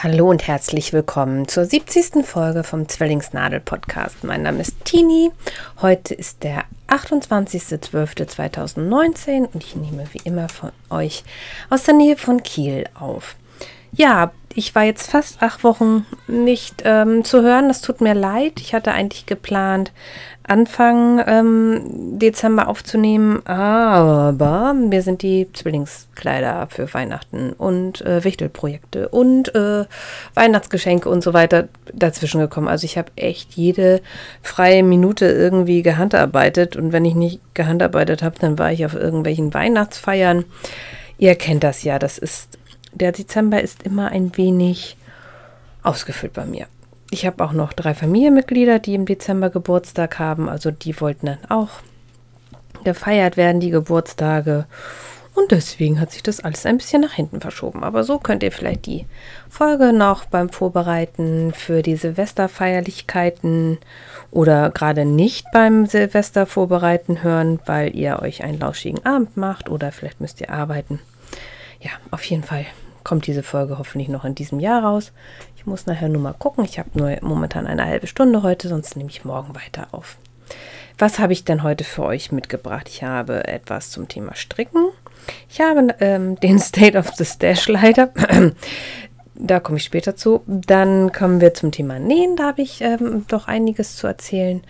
Hallo und herzlich willkommen zur 70. Folge vom Zwillingsnadel Podcast. Mein Name ist Tini. Heute ist der 28.12.2019 und ich nehme wie immer von euch aus der Nähe von Kiel auf. Ja, ich war jetzt fast acht Wochen nicht ähm, zu hören. Das tut mir leid. Ich hatte eigentlich geplant, Anfang ähm, Dezember aufzunehmen, aber mir sind die Zwillingskleider für Weihnachten und äh, Wichtelprojekte und äh, Weihnachtsgeschenke und so weiter dazwischen gekommen. Also ich habe echt jede freie Minute irgendwie gehandarbeitet und wenn ich nicht gehandarbeitet habe, dann war ich auf irgendwelchen Weihnachtsfeiern. Ihr kennt das ja, das ist der Dezember ist immer ein wenig ausgefüllt bei mir. Ich habe auch noch drei Familienmitglieder, die im Dezember Geburtstag haben. Also die wollten dann auch gefeiert werden, die Geburtstage. Und deswegen hat sich das alles ein bisschen nach hinten verschoben. Aber so könnt ihr vielleicht die Folge noch beim Vorbereiten für die Silvesterfeierlichkeiten oder gerade nicht beim Silvester vorbereiten hören, weil ihr euch einen lauschigen Abend macht oder vielleicht müsst ihr arbeiten. Ja, auf jeden Fall kommt diese Folge hoffentlich noch in diesem Jahr raus. Ich muss nachher nur mal gucken. Ich habe nur momentan eine halbe Stunde heute, sonst nehme ich morgen weiter auf. Was habe ich denn heute für euch mitgebracht? Ich habe etwas zum Thema Stricken. Ich habe ähm, den State of the Stash leider. da komme ich später zu. Dann kommen wir zum Thema Nähen. Da habe ich ähm, doch einiges zu erzählen.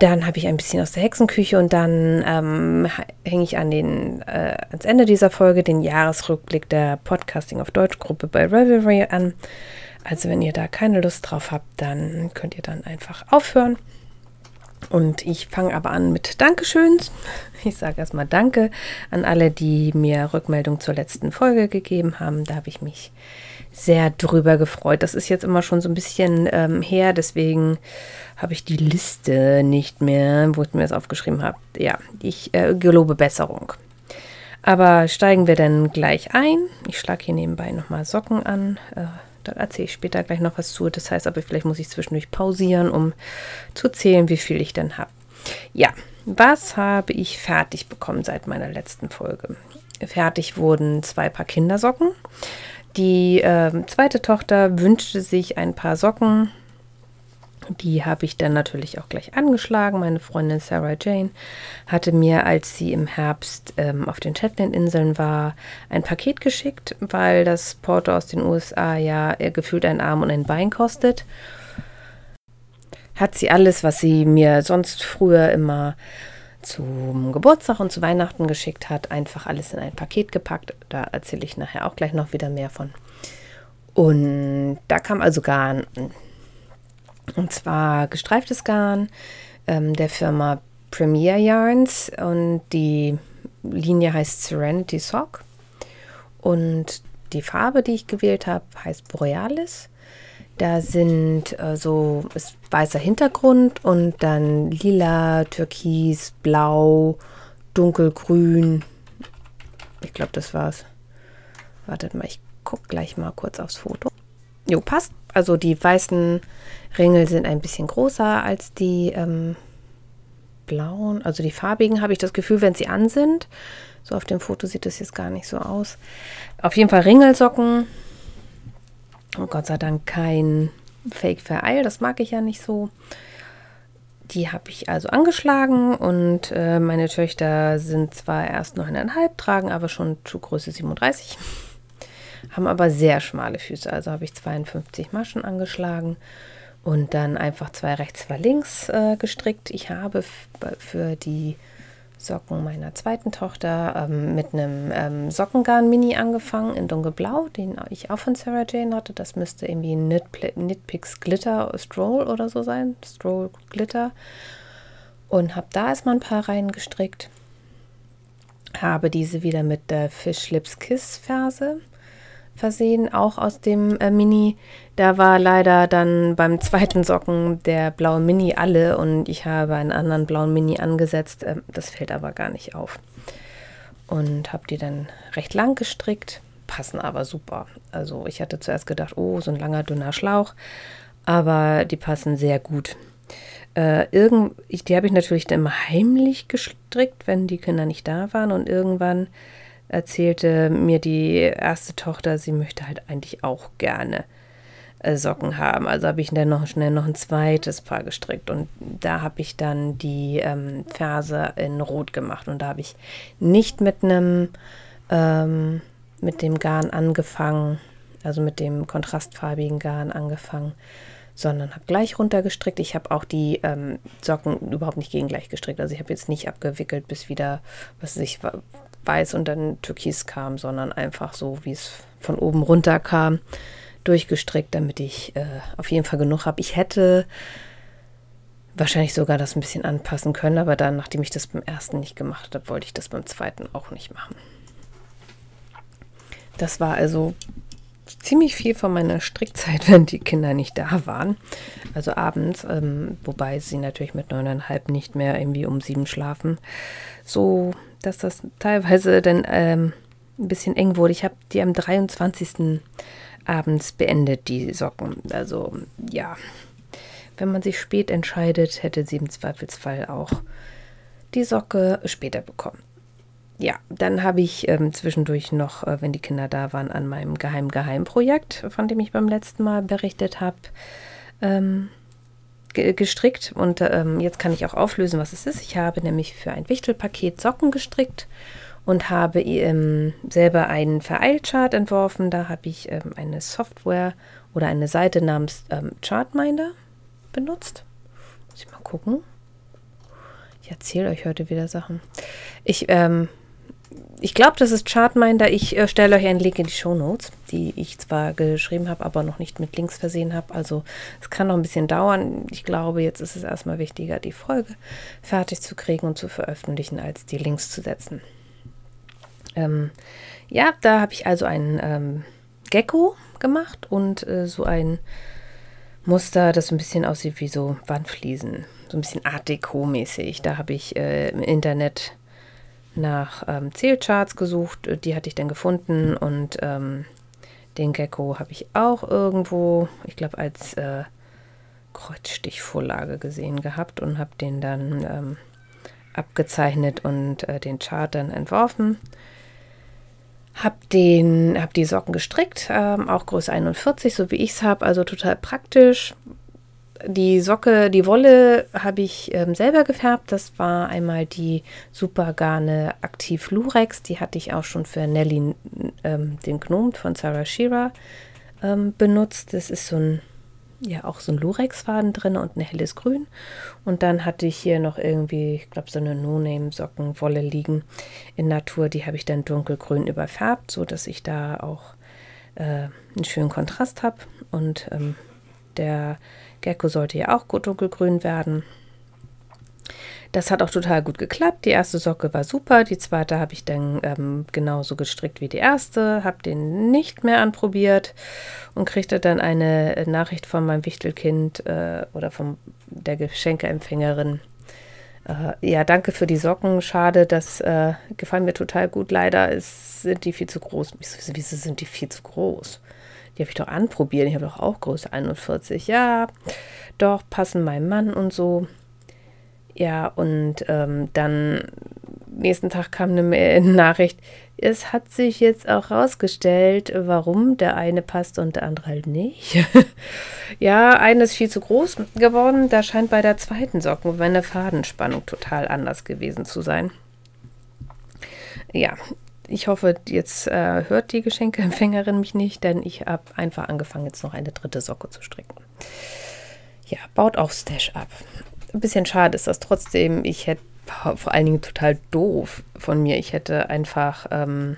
Dann habe ich ein bisschen aus der Hexenküche und dann ähm, hänge ich an den, äh, ans Ende dieser Folge den Jahresrückblick der Podcasting auf Deutsch Gruppe bei Revelry an. Also wenn ihr da keine Lust drauf habt, dann könnt ihr dann einfach aufhören. Und ich fange aber an mit Dankeschöns. Ich sage erstmal Danke an alle, die mir Rückmeldung zur letzten Folge gegeben haben. Da habe ich mich sehr drüber gefreut. Das ist jetzt immer schon so ein bisschen ähm, her, deswegen habe ich die Liste nicht mehr, wo ich mir das aufgeschrieben habe. Ja, ich äh, gelobe Besserung. Aber steigen wir dann gleich ein. Ich schlage hier nebenbei nochmal Socken an. Äh, da erzähle ich später gleich noch was zu. Das heißt aber, vielleicht muss ich zwischendurch pausieren, um zu zählen, wie viel ich denn habe. Ja, was habe ich fertig bekommen seit meiner letzten Folge? Fertig wurden zwei Paar Kindersocken. Die äh, zweite Tochter wünschte sich ein paar Socken die habe ich dann natürlich auch gleich angeschlagen. Meine Freundin Sarah Jane hatte mir, als sie im Herbst ähm, auf den Shetland-Inseln war, ein Paket geschickt, weil das Porto aus den USA ja gefühlt ein Arm und ein Bein kostet. Hat sie alles, was sie mir sonst früher immer zum Geburtstag und zu Weihnachten geschickt hat, einfach alles in ein Paket gepackt. Da erzähle ich nachher auch gleich noch wieder mehr von. Und da kam also Garn und zwar gestreiftes Garn ähm, der Firma Premier Yarns und die Linie heißt Serenity Sock. Und die Farbe, die ich gewählt habe, heißt Borealis. Da sind äh, so ist weißer Hintergrund und dann lila, türkis, blau, dunkelgrün. Ich glaube, das war's. Wartet mal, ich gucke gleich mal kurz aufs Foto. Jo, passt. Also die weißen Ringel sind ein bisschen größer als die ähm, blauen. Also die farbigen habe ich das Gefühl, wenn sie an sind. So auf dem Foto sieht das jetzt gar nicht so aus. Auf jeden Fall Ringelsocken. Und Gott sei Dank kein Fake Vereil. Das mag ich ja nicht so. Die habe ich also angeschlagen und äh, meine Töchter sind zwar erst noch in eineinhalb, tragen aber schon Schuhgröße 37 haben aber sehr schmale Füße. Also habe ich 52 Maschen angeschlagen und dann einfach zwei rechts, zwei links äh, gestrickt. Ich habe für die Socken meiner zweiten Tochter ähm, mit einem ähm, Sockengarn-Mini angefangen in dunkelblau, den ich auch von Sarah Jane hatte. Das müsste irgendwie ein Knitpicks Glitter Stroll oder so sein. Stroll Glitter. Und habe da erstmal ein paar Reihen gestrickt. Habe diese wieder mit der Fish Lips Kiss Ferse versehen, auch aus dem äh, Mini. Da war leider dann beim zweiten Socken der blaue Mini alle und ich habe einen anderen blauen Mini angesetzt. Äh, das fällt aber gar nicht auf. Und habe die dann recht lang gestrickt, passen aber super. Also ich hatte zuerst gedacht, oh, so ein langer, dünner Schlauch, aber die passen sehr gut. Äh, irgend, ich, die habe ich natürlich dann immer heimlich gestrickt, wenn die Kinder nicht da waren und irgendwann erzählte mir die erste Tochter, sie möchte halt eigentlich auch gerne Socken haben. Also habe ich dann noch schnell noch ein zweites Paar gestrickt und da habe ich dann die ähm, Ferse in Rot gemacht und da habe ich nicht mit einem ähm, mit dem Garn angefangen, also mit dem kontrastfarbigen Garn angefangen, sondern habe gleich runtergestrickt. Ich habe auch die ähm, Socken überhaupt nicht gegengleich gestrickt. Also ich habe jetzt nicht abgewickelt, bis wieder, was ich weiß und dann türkis kam, sondern einfach so, wie es von oben runter kam, durchgestrickt, damit ich äh, auf jeden Fall genug habe. Ich hätte wahrscheinlich sogar das ein bisschen anpassen können, aber dann, nachdem ich das beim ersten nicht gemacht habe, wollte ich das beim zweiten auch nicht machen. Das war also ziemlich viel von meiner Strickzeit, wenn die Kinder nicht da waren. Also abends, ähm, wobei sie natürlich mit neuneinhalb nicht mehr irgendwie um sieben schlafen. So, dass das teilweise dann ähm, ein bisschen eng wurde. Ich habe die am 23. abends beendet, die Socken. Also ja, wenn man sich spät entscheidet, hätte sie im Zweifelsfall auch die Socke später bekommen ja, dann habe ich ähm, zwischendurch noch, äh, wenn die Kinder da waren, an meinem Geheim-Geheim-Projekt, von dem ich beim letzten Mal berichtet habe, ähm, ge gestrickt. Und ähm, jetzt kann ich auch auflösen, was es ist. Ich habe nämlich für ein Wichtelpaket Socken gestrickt und habe ähm, selber einen Vereilchart entworfen. Da habe ich ähm, eine Software oder eine Seite namens ähm, Chartminder benutzt. Muss ich mal gucken. Ich erzähle euch heute wieder Sachen. Ich ähm, ich glaube, das ist Chartminder. Ich äh, stelle euch einen Link in die Show Notes, die ich zwar geschrieben habe, aber noch nicht mit Links versehen habe. Also es kann noch ein bisschen dauern. Ich glaube, jetzt ist es erstmal wichtiger, die Folge fertig zu kriegen und zu veröffentlichen, als die Links zu setzen. Ähm, ja, da habe ich also einen ähm, Gecko gemacht und äh, so ein Muster, das ein bisschen aussieht wie so Wandfliesen. So ein bisschen Art Deco-mäßig. Da habe ich äh, im Internet nach ähm, Zählcharts gesucht, äh, die hatte ich dann gefunden und ähm, den Gecko habe ich auch irgendwo, ich glaube, als äh, Kreuzstichvorlage gesehen gehabt und habe den dann ähm, abgezeichnet und äh, den Chart dann entworfen. Hab den, hab die Socken gestrickt, ähm, auch Größe 41, so wie ich es habe, also total praktisch die Socke, die Wolle habe ich ähm, selber gefärbt. Das war einmal die Supergarne Aktiv Lurex. Die hatte ich auch schon für Nelly, ähm, den Gnom von Sarah Shearer, ähm, benutzt. Das ist so ein, ja, auch so ein Lurex-Faden drin und ein helles Grün. Und dann hatte ich hier noch irgendwie, ich glaube, so eine No-Name-Sockenwolle liegen in Natur. Die habe ich dann dunkelgrün überfärbt, sodass ich da auch äh, einen schönen Kontrast habe. Und ähm, der Gecko sollte ja auch gut dunkelgrün werden. Das hat auch total gut geklappt. Die erste Socke war super. Die zweite habe ich dann ähm, genauso gestrickt wie die erste. Habe den nicht mehr anprobiert und kriegte dann eine Nachricht von meinem Wichtelkind äh, oder von der Geschenkeempfängerin. Äh, ja, danke für die Socken. Schade, das äh, gefallen mir total gut. Leider ist, sind die viel zu groß. Wieso sind die viel zu groß? die habe ich doch anprobiert. Ich habe doch auch Größe 41. Ja, doch, passen meinem Mann und so. Ja, und ähm, dann nächsten Tag kam eine Nachricht, es hat sich jetzt auch rausgestellt, warum der eine passt und der andere halt nicht. ja, eine ist viel zu groß geworden. Da scheint bei der zweiten Socken meine Fadenspannung total anders gewesen zu sein. Ja, ich hoffe, jetzt äh, hört die Geschenkeempfängerin mich nicht, denn ich habe einfach angefangen, jetzt noch eine dritte Socke zu stricken. Ja, baut auch Stash ab. Ein bisschen schade ist das trotzdem. Ich hätte vor allen Dingen total doof von mir. Ich hätte einfach ähm,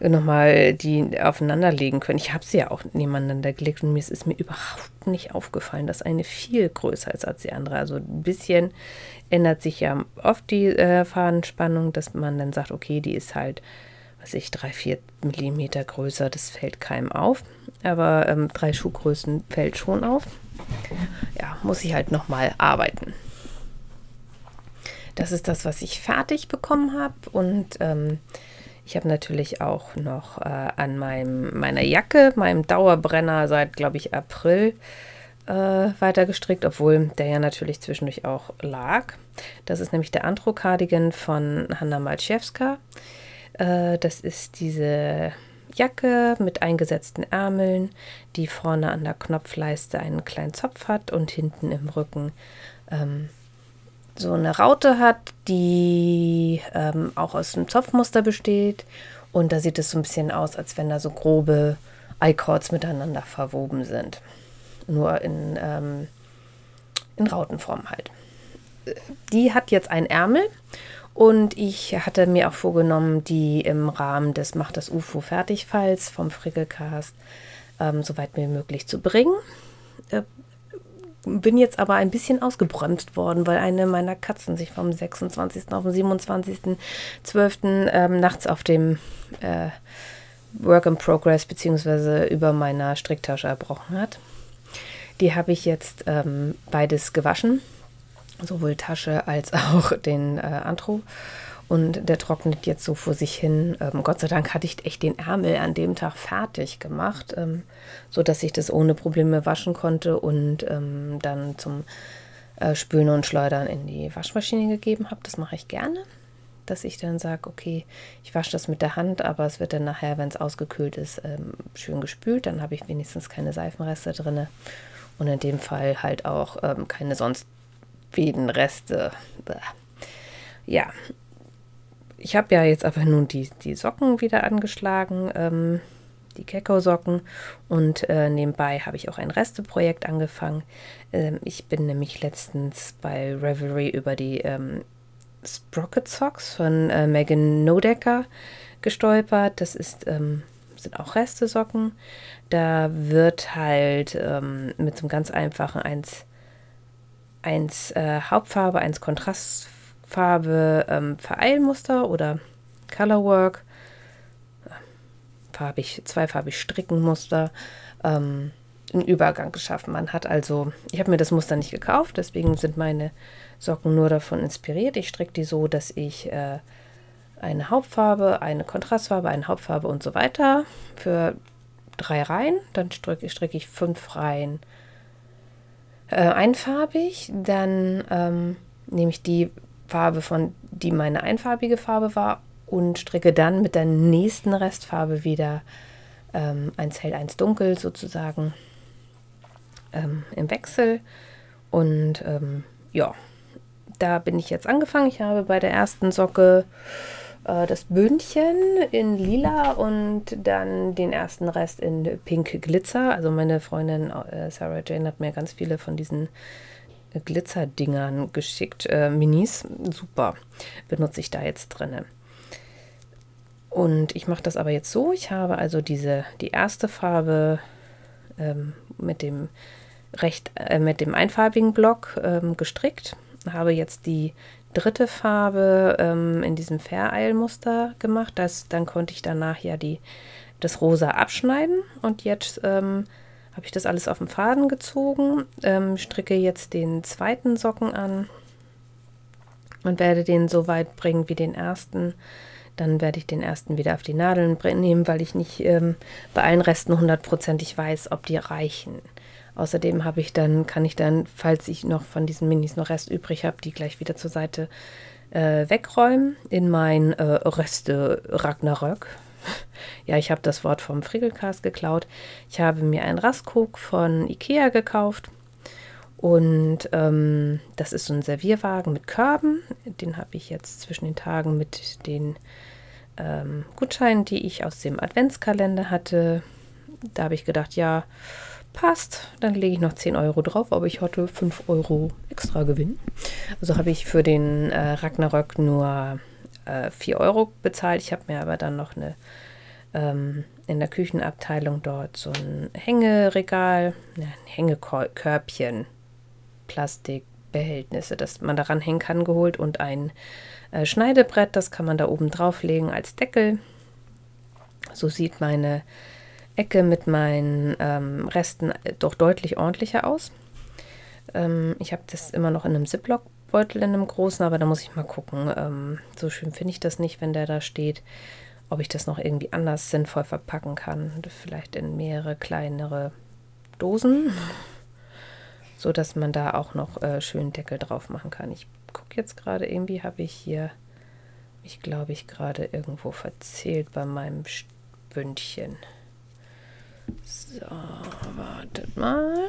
nochmal die aufeinander legen können. Ich habe sie ja auch nebeneinander gelegt und mir ist mir überhaupt nicht aufgefallen, dass eine viel größer ist als die andere. Also ein bisschen ändert sich ja oft die äh, Fadenspannung, dass man dann sagt, okay, die ist halt, was ich, drei, vier Millimeter größer, das fällt keinem auf. Aber ähm, drei Schuhgrößen fällt schon auf. Ja, muss ich halt nochmal arbeiten. Das ist das, was ich fertig bekommen habe und ähm, ich habe natürlich auch noch äh, an meinem, meiner Jacke, meinem Dauerbrenner seit, glaube ich, April äh, weiter gestrickt, obwohl der ja natürlich zwischendurch auch lag. Das ist nämlich der Andro-Cardigan von Hanna Malczewska. Äh, das ist diese Jacke mit eingesetzten Ärmeln, die vorne an der Knopfleiste einen kleinen Zopf hat und hinten im Rücken ähm, so eine Raute hat, die ähm, auch aus einem Zopfmuster besteht. Und da sieht es so ein bisschen aus, als wenn da so grobe I-Cords miteinander verwoben sind. Nur in, ähm, in Rautenform halt. Die hat jetzt einen Ärmel und ich hatte mir auch vorgenommen, die im Rahmen des Macht das UFO Fertigfalls vom Frickelcast ähm, so weit wie möglich zu bringen. Äh, bin jetzt aber ein bisschen ausgebremst worden, weil eine meiner Katzen sich vom 26. auf den 27.12. Ähm, nachts auf dem äh, Work in Progress beziehungsweise über meiner Stricktasche erbrochen hat. Die habe ich jetzt ähm, beides gewaschen, sowohl Tasche als auch den äh, Antro. Und der trocknet jetzt so vor sich hin. Ähm, Gott sei Dank hatte ich echt den Ärmel an dem Tag fertig gemacht, ähm, sodass ich das ohne Probleme waschen konnte und ähm, dann zum äh, Spülen und Schleudern in die Waschmaschine gegeben habe. Das mache ich gerne, dass ich dann sage, okay, ich wasche das mit der Hand, aber es wird dann nachher, wenn es ausgekühlt ist, ähm, schön gespült. Dann habe ich wenigstens keine Seifenreste drin und in dem Fall halt auch ähm, keine sonst Fädenreste. Ja, ich habe ja jetzt aber nun die, die Socken wieder angeschlagen, ähm, die Keko-Socken. Und äh, nebenbei habe ich auch ein Resteprojekt angefangen. Ähm, ich bin nämlich letztens bei Revelry über die ähm, Sprocket Socks von äh, Megan Nodecker gestolpert. Das ist, ähm, sind auch Restesocken. Da wird halt ähm, mit so einem ganz einfachen 1, 1 äh, Hauptfarbe, 1 Kontrastfarbe Farbe ähm, Vereilmuster oder Colorwork, farbig, zweifarbig Strickenmuster, ähm, einen Übergang geschaffen. Man hat also, ich habe mir das Muster nicht gekauft, deswegen sind meine Socken nur davon inspiriert. Ich stricke die so, dass ich äh, eine Hauptfarbe, eine Kontrastfarbe, eine Hauptfarbe und so weiter für drei Reihen. Dann stricke ich fünf Reihen äh, einfarbig. Dann ähm, nehme ich die Farbe, von die meine einfarbige Farbe war und stricke dann mit der nächsten Restfarbe wieder ähm, eins hell, eins dunkel sozusagen ähm, im Wechsel. Und ähm, ja, da bin ich jetzt angefangen. Ich habe bei der ersten Socke äh, das Bündchen in lila und dann den ersten Rest in pink Glitzer. Also meine Freundin äh, Sarah Jane hat mir ganz viele von diesen Glitzerdingern geschickt. Äh, Minis, super, benutze ich da jetzt drinne. Und ich mache das aber jetzt so. Ich habe also diese, die erste Farbe ähm, mit dem recht, äh, mit dem einfarbigen Block ähm, gestrickt. Habe jetzt die dritte Farbe ähm, in diesem Vereilmuster gemacht. Das, dann konnte ich danach ja die, das Rosa abschneiden und jetzt ähm, habe ich das alles auf den Faden gezogen, ähm, stricke jetzt den zweiten Socken an und werde den so weit bringen wie den ersten. Dann werde ich den ersten wieder auf die Nadeln nehmen, weil ich nicht ähm, bei allen Resten hundertprozentig weiß, ob die reichen. Außerdem habe ich dann, kann ich dann, falls ich noch von diesen Minis noch Rest übrig habe, die gleich wieder zur Seite äh, wegräumen in mein äh, Reste Ragnarök ja, ich habe das Wort vom Frickelcast geklaut. Ich habe mir einen Raskok von Ikea gekauft. Und ähm, das ist so ein Servierwagen mit Körben. Den habe ich jetzt zwischen den Tagen mit den ähm, Gutscheinen, die ich aus dem Adventskalender hatte. Da habe ich gedacht, ja, passt. Dann lege ich noch 10 Euro drauf, aber ich hatte 5 Euro extra Gewinn. Also habe ich für den äh, Ragnarök nur äh, 4 Euro bezahlt. Ich habe mir aber dann noch eine ähm, in der Küchenabteilung dort so ein Hängeregal, ein Hängekörbchen, Plastikbehältnisse, das man daran hängen kann, geholt und ein äh, Schneidebrett, das kann man da oben drauflegen als Deckel. So sieht meine Ecke mit meinen ähm, Resten doch deutlich ordentlicher aus. Ähm, ich habe das immer noch in einem Ziploc Beutel in einem großen, aber da muss ich mal gucken. Ähm, so schön finde ich das nicht, wenn der da steht. Ob ich das noch irgendwie anders sinnvoll verpacken kann. Vielleicht in mehrere kleinere Dosen, so dass man da auch noch äh, schön Deckel drauf machen kann. Ich gucke jetzt gerade, irgendwie habe ich hier, mich, glaube ich, gerade irgendwo verzählt bei meinem Bündchen. So, wartet mal.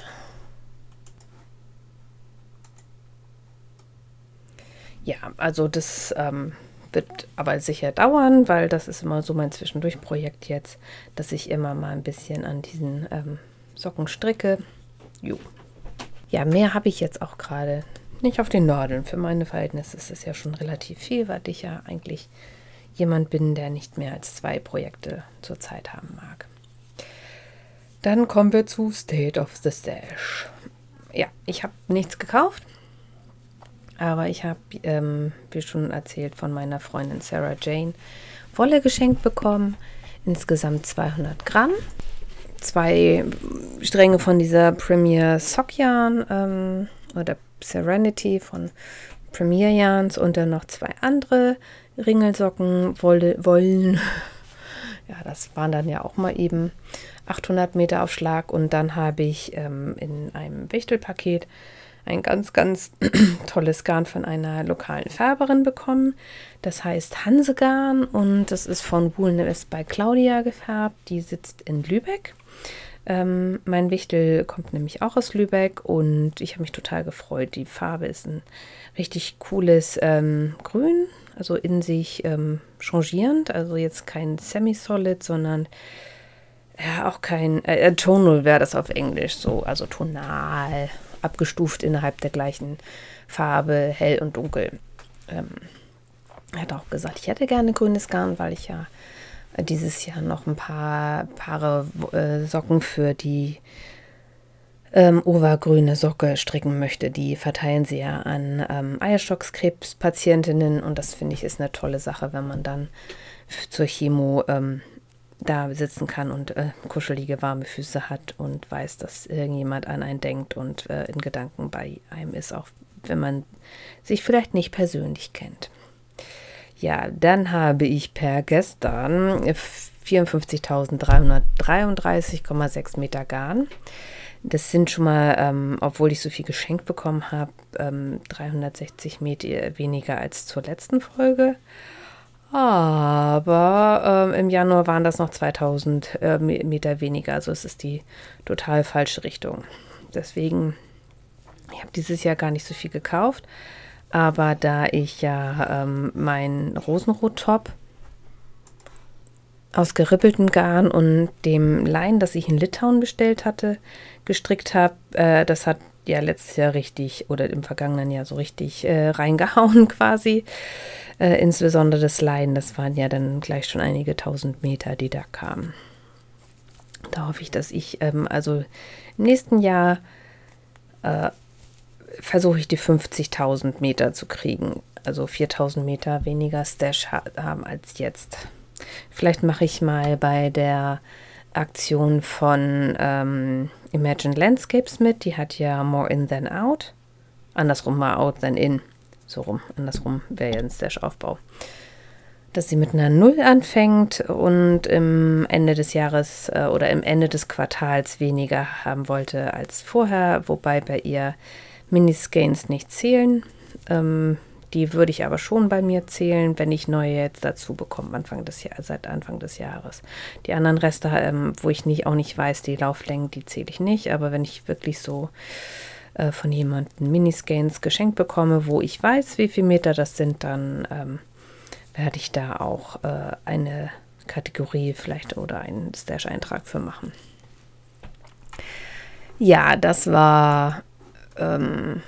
Ja, also das ähm, wird aber sicher dauern, weil das ist immer so mein Zwischendurchprojekt jetzt, dass ich immer mal ein bisschen an diesen ähm, Socken stricke. Jo. Ja, mehr habe ich jetzt auch gerade nicht auf den Nadeln. Für meine Verhältnisse ist es ja schon relativ viel, weil ich ja eigentlich jemand bin, der nicht mehr als zwei Projekte zur Zeit haben mag. Dann kommen wir zu State of the Stash. Ja, ich habe nichts gekauft, aber ich habe, ähm, wie schon erzählt, von meiner Freundin Sarah Jane Wolle geschenkt bekommen. Insgesamt 200 Gramm. Zwei Stränge von dieser Premier Sock Yarn ähm, oder Serenity von Premier Yarns und dann noch zwei andere Ringelsocken, Wolle, Wollen. Ja, das waren dann ja auch mal eben 800 Meter Aufschlag und dann habe ich ähm, in einem Wichtelpaket ein ganz, ganz tolles Garn von einer lokalen Färberin bekommen. Das heißt Hansegarn und das ist von Woolnest bei Claudia gefärbt. Die sitzt in Lübeck. Ähm, mein Wichtel kommt nämlich auch aus Lübeck und ich habe mich total gefreut. Die Farbe ist ein richtig cooles ähm, Grün, also in sich ähm, changierend. Also jetzt kein Semi-Solid, sondern ja, auch kein äh, äh Tonal wäre das auf Englisch so, also tonal abgestuft innerhalb der gleichen Farbe, hell und dunkel. Ähm, er hat auch gesagt, ich hätte gerne grünes Garn, weil ich ja dieses Jahr noch ein paar Paare äh, Socken für die ähm, Overgrüne Socke stricken möchte. Die verteilen sie ja an ähm, Eierstockskrebspatientinnen und das finde ich ist eine tolle Sache, wenn man dann zur Chemo ähm, da sitzen kann und äh, kuschelige, warme Füße hat und weiß, dass irgendjemand an einen denkt und äh, in Gedanken bei einem ist, auch wenn man sich vielleicht nicht persönlich kennt. Ja, dann habe ich per gestern 54.333,6 Meter Garn. Das sind schon mal, ähm, obwohl ich so viel geschenkt bekommen habe, ähm, 360 Meter weniger als zur letzten Folge. Aber ähm, im Januar waren das noch 2000 äh, Meter weniger. Also es ist die total falsche Richtung. Deswegen, ich habe dieses Jahr gar nicht so viel gekauft. Aber da ich ja ähm, meinen Rosenrot-Top aus gerippeltem Garn und dem Lein, das ich in Litauen bestellt hatte, gestrickt habe, äh, das hat ja letztes Jahr richtig oder im vergangenen Jahr so richtig äh, reingehauen quasi. Äh, insbesondere das Leiden, das waren ja dann gleich schon einige tausend Meter, die da kamen. Da hoffe ich, dass ich ähm, also im nächsten Jahr äh, versuche ich die 50.000 Meter zu kriegen. Also 4.000 Meter weniger Stash ha haben als jetzt. Vielleicht mache ich mal bei der Aktion von ähm, Imagine Landscapes mit. Die hat ja More In Than Out. Andersrum mal Out Than In. So rum. Andersrum wäre ja ein Stash-Aufbau. Dass sie mit einer Null anfängt und im Ende des Jahres äh, oder im Ende des Quartals weniger haben wollte als vorher, wobei bei ihr Miniscans nicht zählen. Ähm, die würde ich aber schon bei mir zählen, wenn ich neue jetzt dazu bekomme, Anfang des Jahr, seit Anfang des Jahres. Die anderen Reste, ähm, wo ich nicht, auch nicht weiß, die Lauflängen, die zähle ich nicht. Aber wenn ich wirklich so äh, von jemandem Miniscans geschenkt bekomme, wo ich weiß, wie viele Meter das sind, dann ähm, werde ich da auch äh, eine Kategorie vielleicht oder einen Stash-Eintrag für machen. Ja, das war ähm,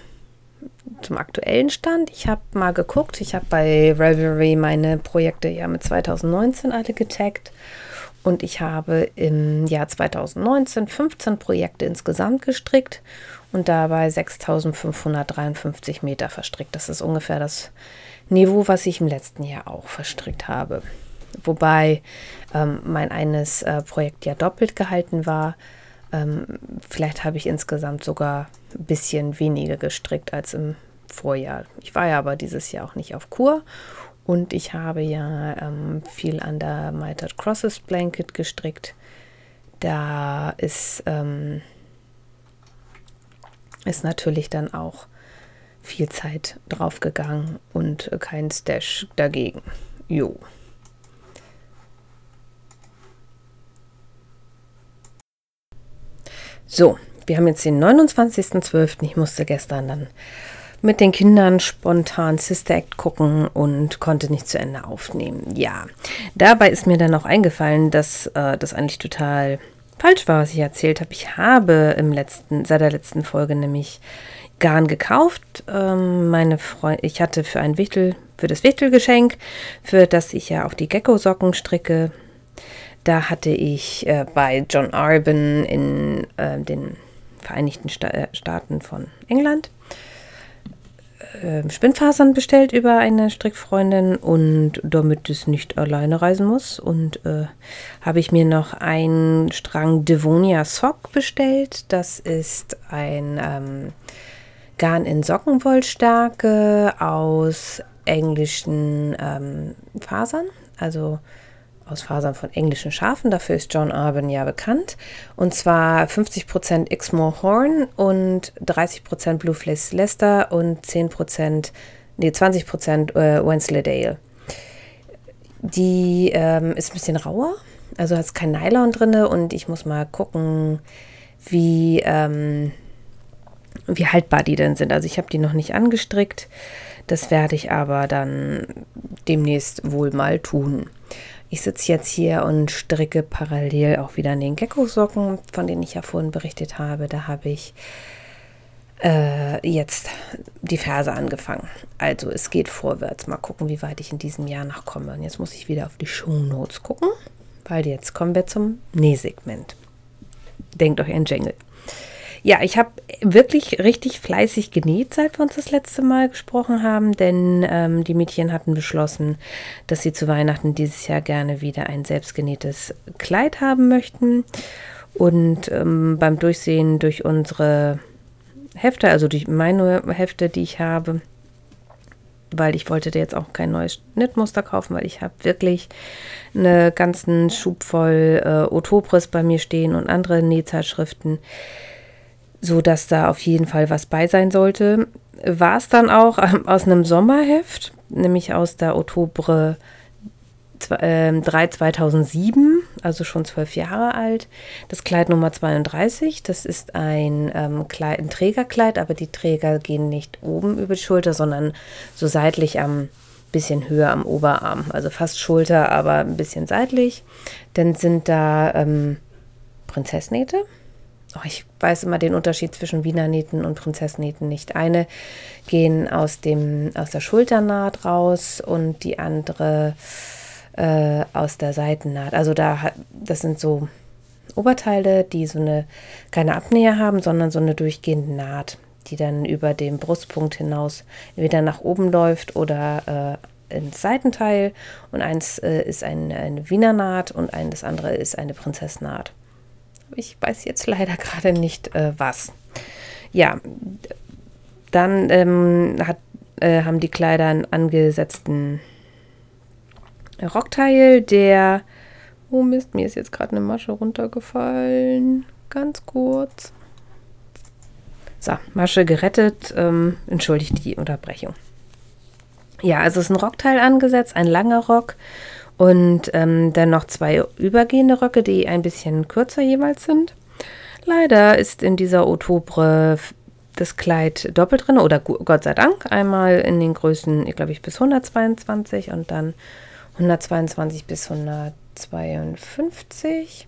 zum aktuellen Stand. Ich habe mal geguckt. Ich habe bei Revelry meine Projekte ja mit 2019 alle getaggt. Und ich habe im Jahr 2019 15 Projekte insgesamt gestrickt und dabei 6553 Meter verstrickt. Das ist ungefähr das Niveau, was ich im letzten Jahr auch verstrickt habe. Wobei ähm, mein eines äh, Projekt ja doppelt gehalten war. Ähm, vielleicht habe ich insgesamt sogar ein bisschen weniger gestrickt als im Vorjahr. Ich war ja aber dieses Jahr auch nicht auf Kur und ich habe ja ähm, viel an der Mitered Crosses Blanket gestrickt. Da ist ähm, ist natürlich dann auch viel Zeit draufgegangen und kein Stash dagegen. Jo. So, wir haben jetzt den 29.12. Ich musste gestern dann mit den Kindern spontan Sister Act gucken und konnte nicht zu Ende aufnehmen. Ja, dabei ist mir dann auch eingefallen, dass äh, das eigentlich total falsch war, was ich erzählt habe. Ich habe im letzten, seit der letzten Folge nämlich Garn gekauft. Ähm, meine Freundin, ich hatte für ein Wichtel, für das Wichtelgeschenk, für das ich ja auch die Gecko-Socken stricke, da hatte ich äh, bei John Arben in äh, den Vereinigten Sta äh, Staaten von England äh, Spinnfasern bestellt über eine Strickfreundin und damit es nicht alleine reisen muss. Und äh, habe ich mir noch einen Strang Devonia Sock bestellt. Das ist ein ähm, Garn in Sockenwollstärke aus englischen ähm, Fasern. Also aus Fasern von englischen Schafen. Dafür ist John Arben ja bekannt. Und zwar 50% Exmoor Horn und 30% Blueflace Leicester und 10%, nee, 20% äh, Wensleydale. Die ähm, ist ein bisschen rauer, also hat kein Nylon drin und ich muss mal gucken, wie, ähm, wie haltbar die denn sind. Also ich habe die noch nicht angestrickt. Das werde ich aber dann demnächst wohl mal tun. Ich sitze jetzt hier und stricke parallel auch wieder an den Gecko-Socken, von denen ich ja vorhin berichtet habe. Da habe ich äh, jetzt die Ferse angefangen. Also es geht vorwärts. Mal gucken, wie weit ich in diesem Jahr noch komme. Und jetzt muss ich wieder auf die Shownotes gucken, weil jetzt kommen wir zum Nähsegment. Denkt euch ein Jingle. Ja, ich habe wirklich richtig fleißig genäht, seit wir uns das letzte Mal gesprochen haben, denn ähm, die Mädchen hatten beschlossen, dass sie zu Weihnachten dieses Jahr gerne wieder ein selbstgenähtes Kleid haben möchten. Und ähm, beim Durchsehen durch unsere Hefte, also durch meine Hefte, die ich habe, weil ich wollte jetzt auch kein neues Schnittmuster kaufen, weil ich habe wirklich einen ganzen Schub voll äh, Otopris bei mir stehen und andere Nähzeitschriften so dass da auf jeden Fall was bei sein sollte. War es dann auch ähm, aus einem Sommerheft, nämlich aus der Oktober 3 2007, also schon zwölf Jahre alt. Das Kleid Nummer 32, das ist ein, ähm, Kleid, ein Trägerkleid, aber die Träger gehen nicht oben über die Schulter, sondern so seitlich am bisschen höher am Oberarm, also fast Schulter, aber ein bisschen seitlich. Dann sind da ähm, Prinzessnähte, oh, ich weiß immer den Unterschied zwischen Wiener Nähten und Prinzessnähten nicht. Eine gehen aus, dem, aus der Schulternaht raus und die andere äh, aus der Seitennaht. Also da, das sind so Oberteile, die so eine keine Abnäher haben, sondern so eine durchgehende Naht, die dann über den Brustpunkt hinaus entweder nach oben läuft oder äh, ins Seitenteil. Und eins äh, ist ein, eine Wiener Naht und ein, das andere ist eine Prinzessnaht. Ich weiß jetzt leider gerade nicht, äh, was. Ja, dann ähm, hat, äh, haben die Kleider einen angesetzten Rockteil, der. Oh Mist, mir ist jetzt gerade eine Masche runtergefallen. Ganz kurz. So, Masche gerettet. Ähm, entschuldigt die Unterbrechung. Ja, also es ist ein Rockteil angesetzt, ein langer Rock und ähm, dann noch zwei übergehende Röcke, die ein bisschen kürzer jeweils sind. Leider ist in dieser Oktober das Kleid doppelt drin oder Gott sei Dank einmal in den Größen, ich glaube ich, bis 122 und dann 122 bis 152.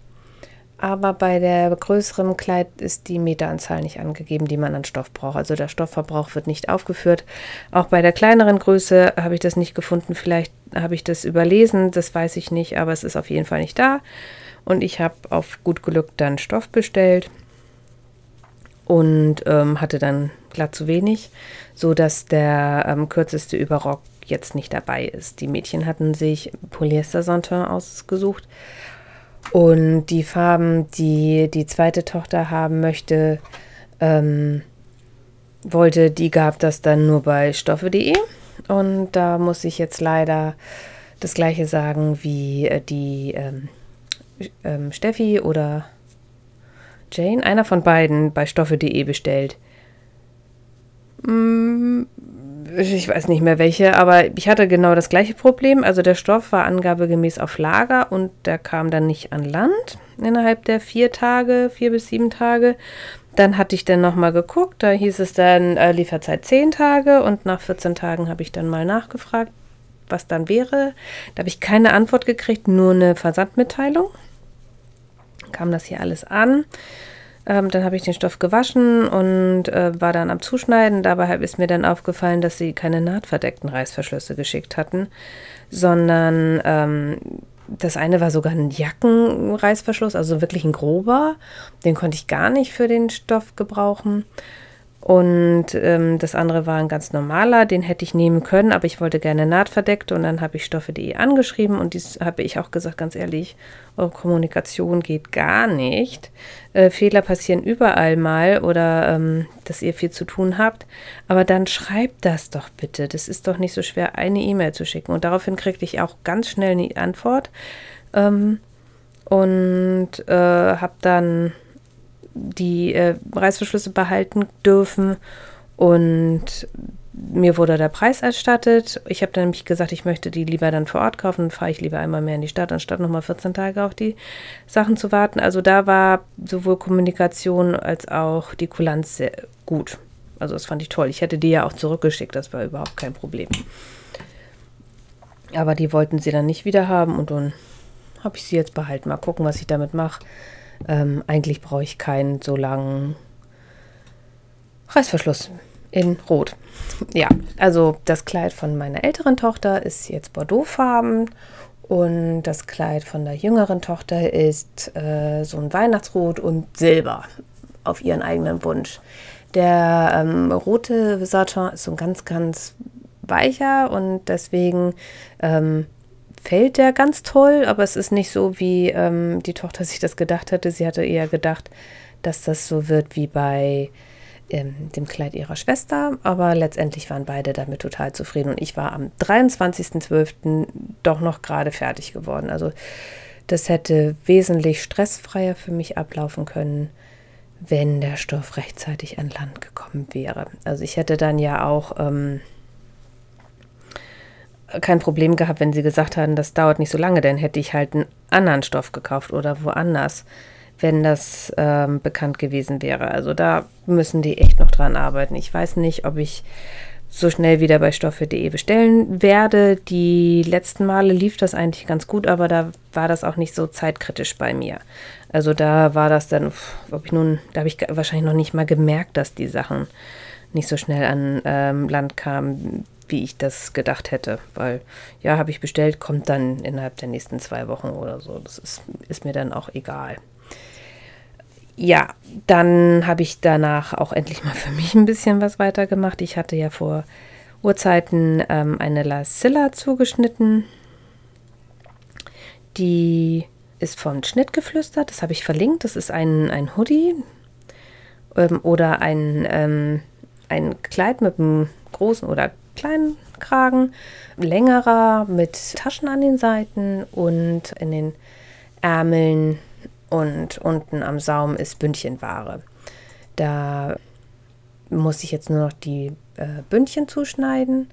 Aber bei der größeren Kleid ist die Meteranzahl nicht angegeben, die man an Stoff braucht. Also der Stoffverbrauch wird nicht aufgeführt. Auch bei der kleineren Größe habe ich das nicht gefunden. Vielleicht habe ich das überlesen, das weiß ich nicht, aber es ist auf jeden Fall nicht da. Und ich habe auf gut Glück dann Stoff bestellt und ähm, hatte dann glatt zu wenig, so dass der ähm, kürzeste Überrock jetzt nicht dabei ist. Die Mädchen hatten sich Polyester Santin ausgesucht und die Farben, die die zweite Tochter haben möchte, ähm, wollte, die gab das dann nur bei stoffe.de. Und da muss ich jetzt leider das gleiche sagen wie äh, die ähm, ähm, Steffi oder Jane. Einer von beiden bei stoffe.de bestellt. Mm, ich weiß nicht mehr welche, aber ich hatte genau das gleiche Problem. Also der Stoff war angabegemäß auf Lager und der kam dann nicht an Land innerhalb der vier Tage, vier bis sieben Tage. Dann hatte ich dann nochmal geguckt, da hieß es dann äh, Lieferzeit zehn Tage und nach 14 Tagen habe ich dann mal nachgefragt, was dann wäre. Da habe ich keine Antwort gekriegt, nur eine Versandmitteilung. Kam das hier alles an. Ähm, dann habe ich den Stoff gewaschen und äh, war dann am Zuschneiden. Dabei ist mir dann aufgefallen, dass sie keine nahtverdeckten Reißverschlüsse geschickt hatten, sondern ähm, das eine war sogar ein Jackenreißverschluss, also wirklich ein grober. Den konnte ich gar nicht für den Stoff gebrauchen. Und ähm, das andere war ein ganz normaler, den hätte ich nehmen können, aber ich wollte gerne nahtverdeckt und dann habe ich Stoffe.de angeschrieben und dies habe ich auch gesagt, ganz ehrlich, eure Kommunikation geht gar nicht. Äh, Fehler passieren überall mal oder ähm, dass ihr viel zu tun habt, aber dann schreibt das doch bitte. Das ist doch nicht so schwer, eine E-Mail zu schicken. Und daraufhin kriegte ich auch ganz schnell eine Antwort ähm, und äh, habe dann die äh, Reißverschlüsse behalten dürfen und mir wurde der Preis erstattet. Ich habe dann nämlich gesagt, ich möchte die lieber dann vor Ort kaufen. Dann fahre ich lieber einmal mehr in die Stadt, anstatt nochmal 14 Tage auf die Sachen zu warten. Also da war sowohl Kommunikation als auch die Kulanz sehr gut. Also das fand ich toll. Ich hätte die ja auch zurückgeschickt, das war überhaupt kein Problem. Aber die wollten sie dann nicht wieder haben und dann habe ich sie jetzt behalten. Mal gucken, was ich damit mache. Ähm, eigentlich brauche ich keinen so langen Reißverschluss in Rot. Ja, also das Kleid von meiner älteren Tochter ist jetzt Bordeauxfarben und das Kleid von der jüngeren Tochter ist äh, so ein Weihnachtsrot und Silber auf ihren eigenen Wunsch. Der ähm, rote Satin ist so ein ganz, ganz weicher und deswegen ähm, fällt der ganz toll, aber es ist nicht so, wie ähm, die Tochter sich das gedacht hatte. Sie hatte eher gedacht, dass das so wird wie bei ähm, dem Kleid ihrer Schwester, aber letztendlich waren beide damit total zufrieden und ich war am 23.12. doch noch gerade fertig geworden. Also das hätte wesentlich stressfreier für mich ablaufen können, wenn der Stoff rechtzeitig an Land gekommen wäre. Also ich hätte dann ja auch ähm, kein Problem gehabt, wenn sie gesagt hatten, das dauert nicht so lange, dann hätte ich halt einen anderen Stoff gekauft oder woanders, wenn das ähm, bekannt gewesen wäre. Also da müssen die echt noch dran arbeiten. Ich weiß nicht, ob ich so schnell wieder bei stoffe.de bestellen werde. Die letzten Male lief das eigentlich ganz gut, aber da war das auch nicht so zeitkritisch bei mir. Also da war das dann, ob ich nun, da habe ich wahrscheinlich noch nicht mal gemerkt, dass die Sachen nicht so schnell an ähm, Land kamen, wie ich das gedacht hätte. Weil, ja, habe ich bestellt, kommt dann innerhalb der nächsten zwei Wochen oder so. Das ist, ist mir dann auch egal. Ja, dann habe ich danach auch endlich mal für mich ein bisschen was weitergemacht. Ich hatte ja vor Urzeiten ähm, eine La Silla zugeschnitten. Die ist von Schnittgeflüster, das habe ich verlinkt. Das ist ein, ein Hoodie ähm, oder ein, ähm, ein Kleid mit einem großen oder kleinen Kragen, längerer mit Taschen an den Seiten und in den Ärmeln und unten am Saum ist Bündchenware. Da muss ich jetzt nur noch die äh, Bündchen zuschneiden.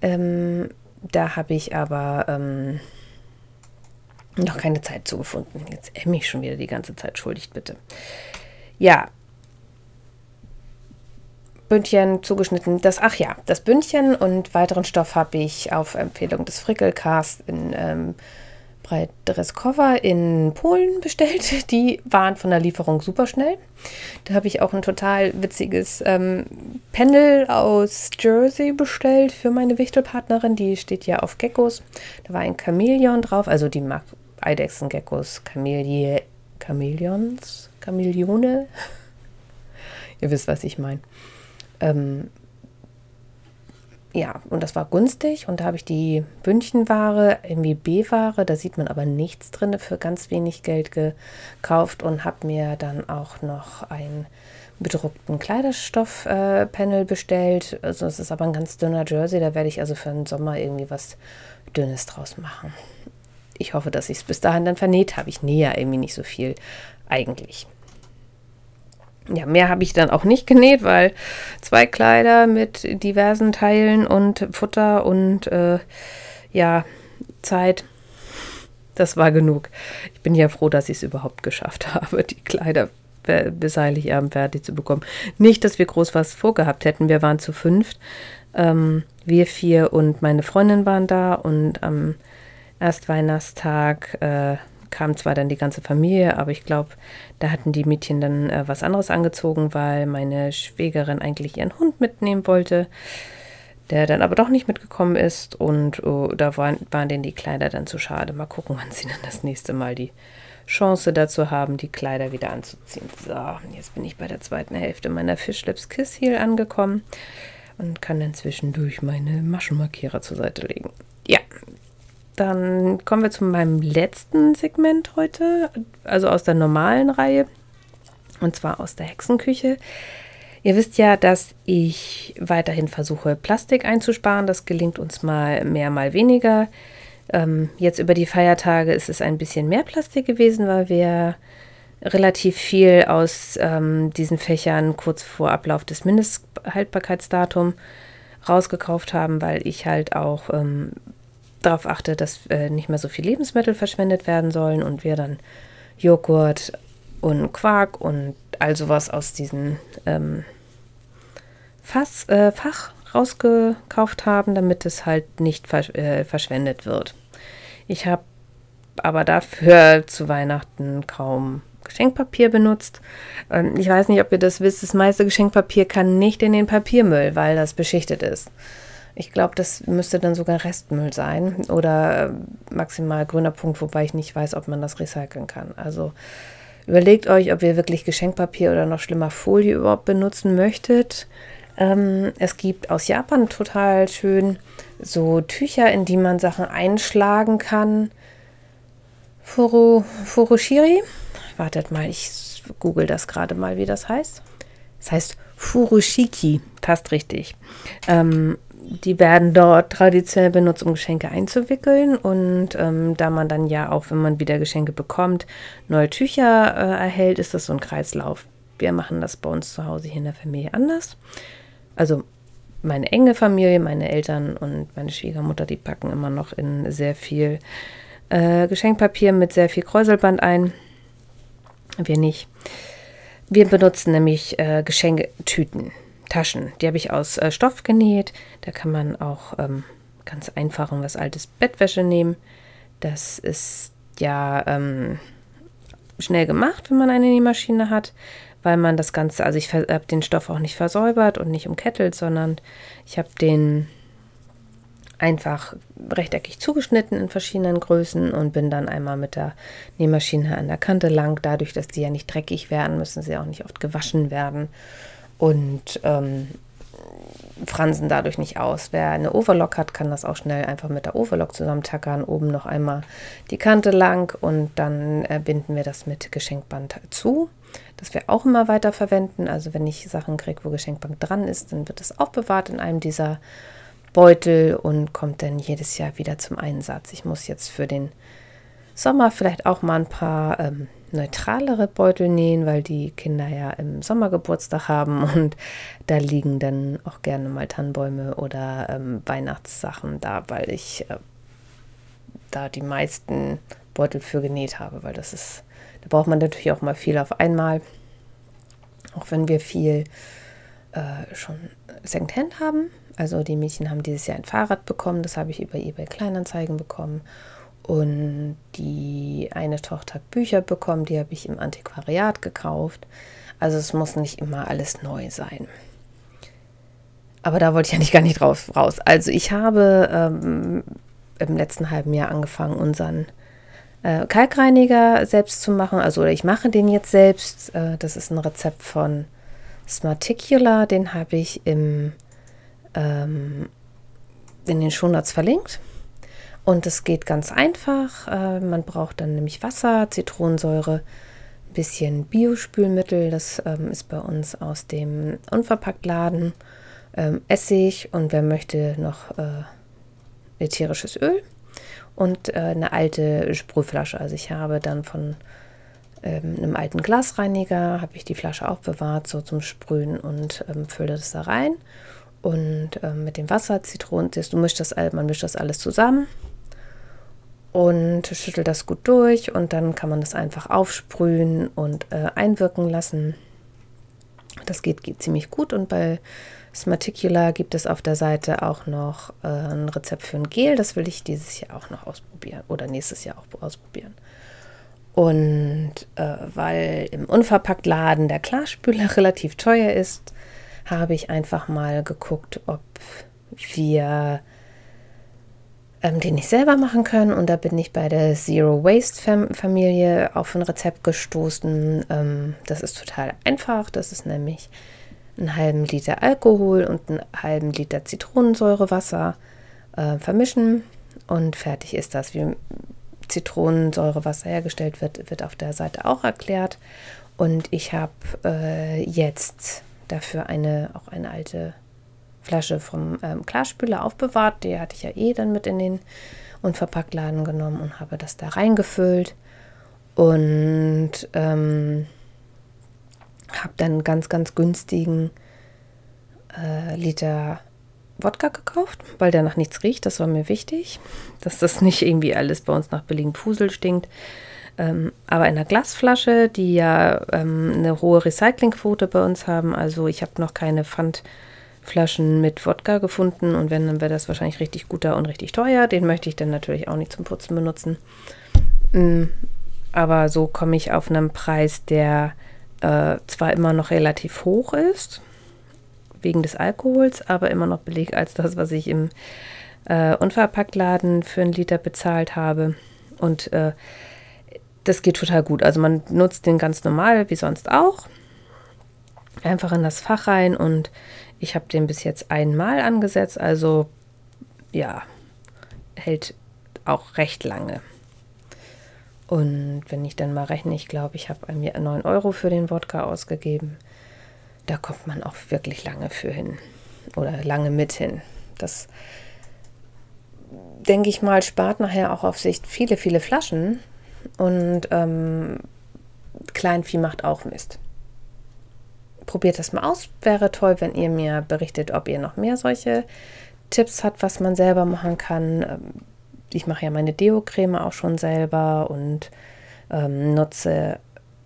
Ähm, da habe ich aber ähm, noch keine Zeit zugefunden. Jetzt ich schon wieder die ganze Zeit, schuldigt bitte. Ja, Bündchen zugeschnitten. Das, ach ja, das Bündchen und weiteren Stoff habe ich auf Empfehlung des Frickelcast in ähm, breiteres Cover in Polen bestellt. Die waren von der Lieferung super schnell. Da habe ich auch ein total witziges ähm, Panel aus Jersey bestellt für meine Wichtelpartnerin. Die steht ja auf Geckos. Da war ein Chamäleon drauf. Also die mag Eidechsen-Geckos, Chamälie, Chamäleons, Chamäleone. Ihr wisst, was ich meine. Ähm, ja, und das war günstig und da habe ich die Bündchenware, irgendwie B-Ware, da sieht man aber nichts drin, für ganz wenig Geld gekauft und habe mir dann auch noch einen bedruckten Kleiderstoff-Panel äh, bestellt. Also es ist aber ein ganz dünner Jersey, da werde ich also für den Sommer irgendwie was Dünnes draus machen. Ich hoffe, dass ich es bis dahin dann vernäht habe. Ich nähe ja irgendwie nicht so viel eigentlich. Ja, mehr habe ich dann auch nicht genäht, weil zwei Kleider mit diversen Teilen und Futter und äh, ja, Zeit, das war genug. Ich bin ja froh, dass ich es überhaupt geschafft habe, die Kleider bis Heiligabend fertig zu bekommen. Nicht, dass wir groß was vorgehabt hätten. Wir waren zu fünft. Ähm, wir vier und meine Freundin waren da und am Erstweihnachtstag äh, kam zwar dann die ganze Familie, aber ich glaube, da hatten die Mädchen dann äh, was anderes angezogen, weil meine Schwägerin eigentlich ihren Hund mitnehmen wollte, der dann aber doch nicht mitgekommen ist und oh, da waren, waren denen die Kleider dann zu schade. Mal gucken, wann sie dann das nächste Mal die Chance dazu haben, die Kleider wieder anzuziehen. So, jetzt bin ich bei der zweiten Hälfte meiner Fishlips Kiss Heel angekommen und kann dann zwischendurch meine Maschenmarkierer zur Seite legen. Ja, dann kommen wir zu meinem letzten Segment heute, also aus der normalen Reihe, und zwar aus der Hexenküche. Ihr wisst ja, dass ich weiterhin versuche, Plastik einzusparen. Das gelingt uns mal mehr, mal weniger. Ähm, jetzt über die Feiertage ist es ein bisschen mehr Plastik gewesen, weil wir relativ viel aus ähm, diesen Fächern kurz vor Ablauf des Mindesthaltbarkeitsdatums rausgekauft haben, weil ich halt auch ähm, darauf achte, dass äh, nicht mehr so viel Lebensmittel verschwendet werden sollen und wir dann Joghurt und Quark und all sowas aus diesem ähm, Fass, äh, Fach rausgekauft haben, damit es halt nicht versch äh, verschwendet wird. Ich habe aber dafür zu Weihnachten kaum Geschenkpapier benutzt. Ähm, ich weiß nicht, ob ihr das wisst, das meiste Geschenkpapier kann nicht in den Papiermüll, weil das beschichtet ist. Ich glaube, das müsste dann sogar Restmüll sein oder äh, maximal grüner Punkt, wobei ich nicht weiß, ob man das recyceln kann. Also überlegt euch, ob ihr wirklich Geschenkpapier oder noch schlimmer Folie überhaupt benutzen möchtet. Ähm, es gibt aus Japan total schön so Tücher, in die man Sachen einschlagen kann. Furu, Furushiri. Wartet mal, ich google das gerade mal, wie das heißt. Das heißt Furushiki, passt richtig. Ähm, die werden dort traditionell benutzt, um Geschenke einzuwickeln. Und ähm, da man dann ja auch, wenn man wieder Geschenke bekommt, neue Tücher äh, erhält, ist das so ein Kreislauf. Wir machen das bei uns zu Hause hier in der Familie anders. Also meine enge Familie, meine Eltern und meine Schwiegermutter, die packen immer noch in sehr viel äh, Geschenkpapier mit sehr viel Kräuselband ein. Wir nicht. Wir benutzen nämlich äh, Geschenketüten. Taschen. Die habe ich aus äh, Stoff genäht. Da kann man auch ähm, ganz einfach und was altes Bettwäsche nehmen. Das ist ja ähm, schnell gemacht, wenn man eine Nähmaschine hat, weil man das Ganze, also ich habe den Stoff auch nicht versäubert und nicht umkettelt, sondern ich habe den einfach rechteckig zugeschnitten in verschiedenen Größen und bin dann einmal mit der Nähmaschine an der Kante lang. Dadurch, dass die ja nicht dreckig werden, müssen sie auch nicht oft gewaschen werden und ähm, fransen dadurch nicht aus. Wer eine Overlock hat, kann das auch schnell einfach mit der Overlock zusammentackern. Oben noch einmal die Kante lang und dann äh, binden wir das mit Geschenkband zu. Das wir auch immer weiter verwenden. Also wenn ich Sachen kriege, wo Geschenkband dran ist, dann wird es aufbewahrt in einem dieser Beutel und kommt dann jedes Jahr wieder zum Einsatz. Ich muss jetzt für den Sommer vielleicht auch mal ein paar ähm, neutralere Beutel nähen, weil die Kinder ja im Sommer Geburtstag haben und da liegen dann auch gerne mal Tannenbäume oder ähm, Weihnachtssachen da, weil ich äh, da die meisten Beutel für genäht habe, weil das ist, da braucht man natürlich auch mal viel auf einmal. Auch wenn wir viel äh, schon Secondhand haben. Also die Mädchen haben dieses Jahr ein Fahrrad bekommen, das habe ich über eBay Kleinanzeigen bekommen. Und die eine Tochter hat Bücher bekommen, die habe ich im Antiquariat gekauft. Also es muss nicht immer alles neu sein. Aber da wollte ich ja nicht gar nicht drauf raus. Also ich habe ähm, im letzten halben Jahr angefangen, unseren äh, Kalkreiniger selbst zu machen. Also ich mache den jetzt selbst. Äh, das ist ein Rezept von Smarticula. Den habe ich im, ähm, in den Shownotes verlinkt. Und es geht ganz einfach. Äh, man braucht dann nämlich Wasser, Zitronensäure, ein bisschen Biospülmittel. Das ähm, ist bei uns aus dem Unverpacktladen. Ähm, Essig und wer möchte noch äh, ätherisches Öl und äh, eine alte Sprühflasche. Also ich habe dann von ähm, einem alten Glasreiniger habe ich die Flasche aufbewahrt, so zum Sprühen und fülle das da rein. Und ähm, mit dem Wasser, Zitronen, du mischst das, man mischt das alles zusammen und schüttelt das gut durch und dann kann man das einfach aufsprühen und äh, einwirken lassen. Das geht, geht ziemlich gut und bei Smarticula gibt es auf der Seite auch noch äh, ein Rezept für ein Gel. Das will ich dieses Jahr auch noch ausprobieren oder nächstes Jahr auch ausprobieren. Und äh, weil im Unverpacktladen der Klarspüler relativ teuer ist, habe ich einfach mal geguckt, ob wir ähm, den nicht selber machen können. Und da bin ich bei der Zero Waste Fam Familie auf ein Rezept gestoßen. Ähm, das ist total einfach. Das ist nämlich einen halben Liter Alkohol und einen halben Liter Zitronensäurewasser äh, vermischen und fertig ist das. Wie Zitronensäurewasser hergestellt wird, wird auf der Seite auch erklärt. Und ich habe äh, jetzt dafür eine auch eine alte Flasche vom ähm, Klarspüler aufbewahrt. Die hatte ich ja eh dann mit in den Unverpacktladen genommen und habe das da reingefüllt. Und ähm, habe dann ganz, ganz günstigen äh, Liter Wodka gekauft, weil der nach nichts riecht. Das war mir wichtig, dass das nicht irgendwie alles bei uns nach billigem Fusel stinkt. Ähm, aber in einer Glasflasche, die ja ähm, eine hohe Recyclingquote bei uns haben. Also ich habe noch keine Pfandflaschen mit Wodka gefunden und wenn, dann wäre das wahrscheinlich richtig guter und richtig teuer. Den möchte ich dann natürlich auch nicht zum Putzen benutzen. Ähm, aber so komme ich auf einen Preis, der äh, zwar immer noch relativ hoch ist, wegen des Alkohols, aber immer noch billiger als das, was ich im äh, Unverpacktladen für einen Liter bezahlt habe. Und äh, das geht total gut. Also man nutzt den ganz normal, wie sonst auch. Einfach in das Fach rein und ich habe den bis jetzt einmal angesetzt, also ja, hält auch recht lange. Und wenn ich dann mal rechne, ich glaube, ich habe mir 9 Euro für den Wodka ausgegeben. Da kommt man auch wirklich lange für hin. Oder lange mit hin. Das, denke ich mal, spart nachher auch auf Sicht viele, viele Flaschen. Und ähm, Kleinvieh macht auch Mist. Probiert das mal aus. Wäre toll, wenn ihr mir berichtet, ob ihr noch mehr solche Tipps habt, was man selber machen kann ähm, ich mache ja meine Deo-Creme auch schon selber und ähm, nutze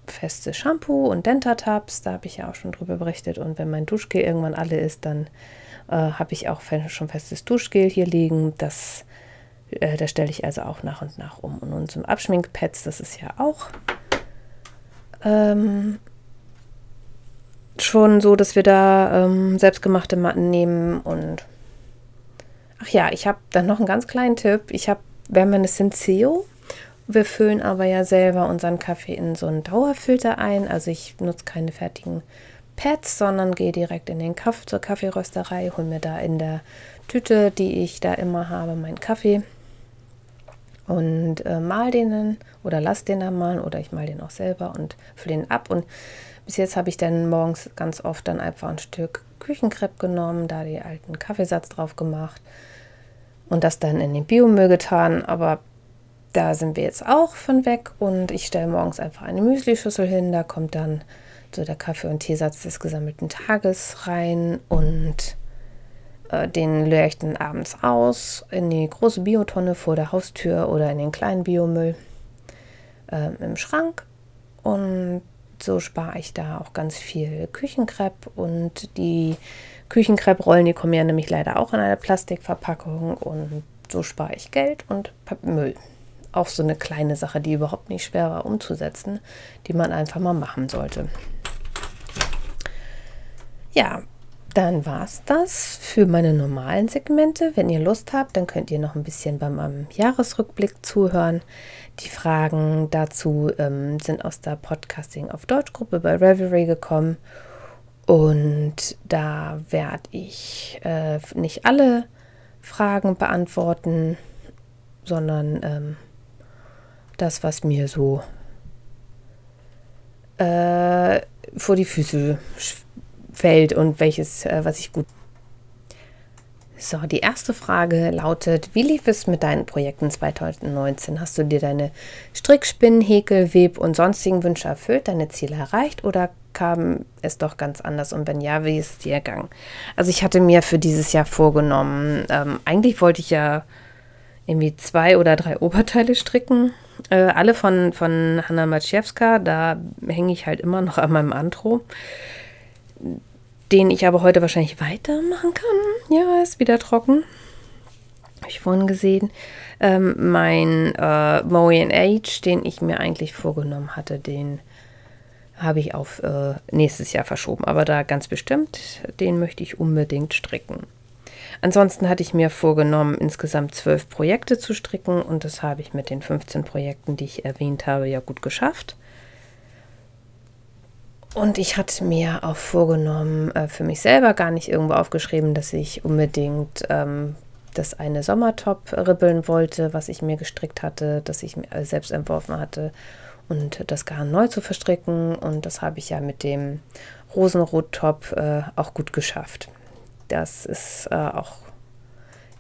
festes Shampoo und Dentatabs. Da habe ich ja auch schon drüber berichtet. Und wenn mein Duschgel irgendwann alle ist, dann äh, habe ich auch schon festes Duschgel hier liegen. Das, äh, das stelle ich also auch nach und nach um. Und unsere Abschminkpads, das ist ja auch ähm, schon so, dass wir da ähm, selbstgemachte Matten nehmen und Ach ja, ich habe dann noch einen ganz kleinen Tipp. Ich habe, wir haben eine Senseo. Wir füllen aber ja selber unseren Kaffee in so einen Dauerfilter ein. Also ich nutze keine fertigen Pads, sondern gehe direkt in den Kaffee zur Kaffeerösterei, hole mir da in der Tüte, die ich da immer habe, meinen Kaffee und äh, mal den oder lass den dann malen oder ich mal den auch selber und fülle den ab. Und bis jetzt habe ich dann morgens ganz oft dann einfach ein Stück Küchenkrepp genommen, da die alten Kaffeesatz drauf gemacht und das dann in den Biomüll getan. Aber da sind wir jetzt auch von weg und ich stelle morgens einfach eine Müslischüssel hin. Da kommt dann so der Kaffee- und Teesatz des gesammelten Tages rein und äh, den leere ich dann abends aus in die große Biotonne vor der Haustür oder in den kleinen Biomüll äh, im Schrank. Und so spare ich da auch ganz viel Küchenkrepp und die Küchenkrepp-Rollen, die kommen ja nämlich leider auch in einer Plastikverpackung und so spare ich Geld und Müll. Auch so eine kleine Sache, die überhaupt nicht schwer war umzusetzen, die man einfach mal machen sollte. Ja, dann war es das für meine normalen Segmente. Wenn ihr Lust habt, dann könnt ihr noch ein bisschen beim Jahresrückblick zuhören. Die Fragen dazu ähm, sind aus der Podcasting auf Deutsch Gruppe bei Revelry gekommen. Und da werde ich äh, nicht alle Fragen beantworten, sondern ähm, das, was mir so äh, vor die Füße fällt und welches, äh, was ich gut. So, die erste Frage lautet, wie lief es mit deinen Projekten 2019? Hast du dir deine Strickspinnen, Häkel, Web und sonstigen Wünsche erfüllt, deine Ziele erreicht oder kam es doch ganz anders? Und wenn ja, wie ist es dir ergangen? Also ich hatte mir für dieses Jahr vorgenommen, ähm, eigentlich wollte ich ja irgendwie zwei oder drei Oberteile stricken. Äh, alle von, von Hanna Maciejewska, da hänge ich halt immer noch an meinem Antro den ich aber heute wahrscheinlich weitermachen kann. Ja, ist wieder trocken. Habe ich vorhin gesehen. Ähm, mein äh, Moe Age, den ich mir eigentlich vorgenommen hatte, den habe ich auf äh, nächstes Jahr verschoben. Aber da ganz bestimmt, den möchte ich unbedingt stricken. Ansonsten hatte ich mir vorgenommen, insgesamt zwölf Projekte zu stricken und das habe ich mit den 15 Projekten, die ich erwähnt habe, ja gut geschafft. Und ich hatte mir auch vorgenommen, äh, für mich selber gar nicht irgendwo aufgeschrieben, dass ich unbedingt ähm, das eine Sommertop ribbeln wollte, was ich mir gestrickt hatte, das ich mir selbst entworfen hatte und das Garn neu zu verstricken. Und das habe ich ja mit dem Rosenrot-Top äh, auch gut geschafft. Das ist äh, auch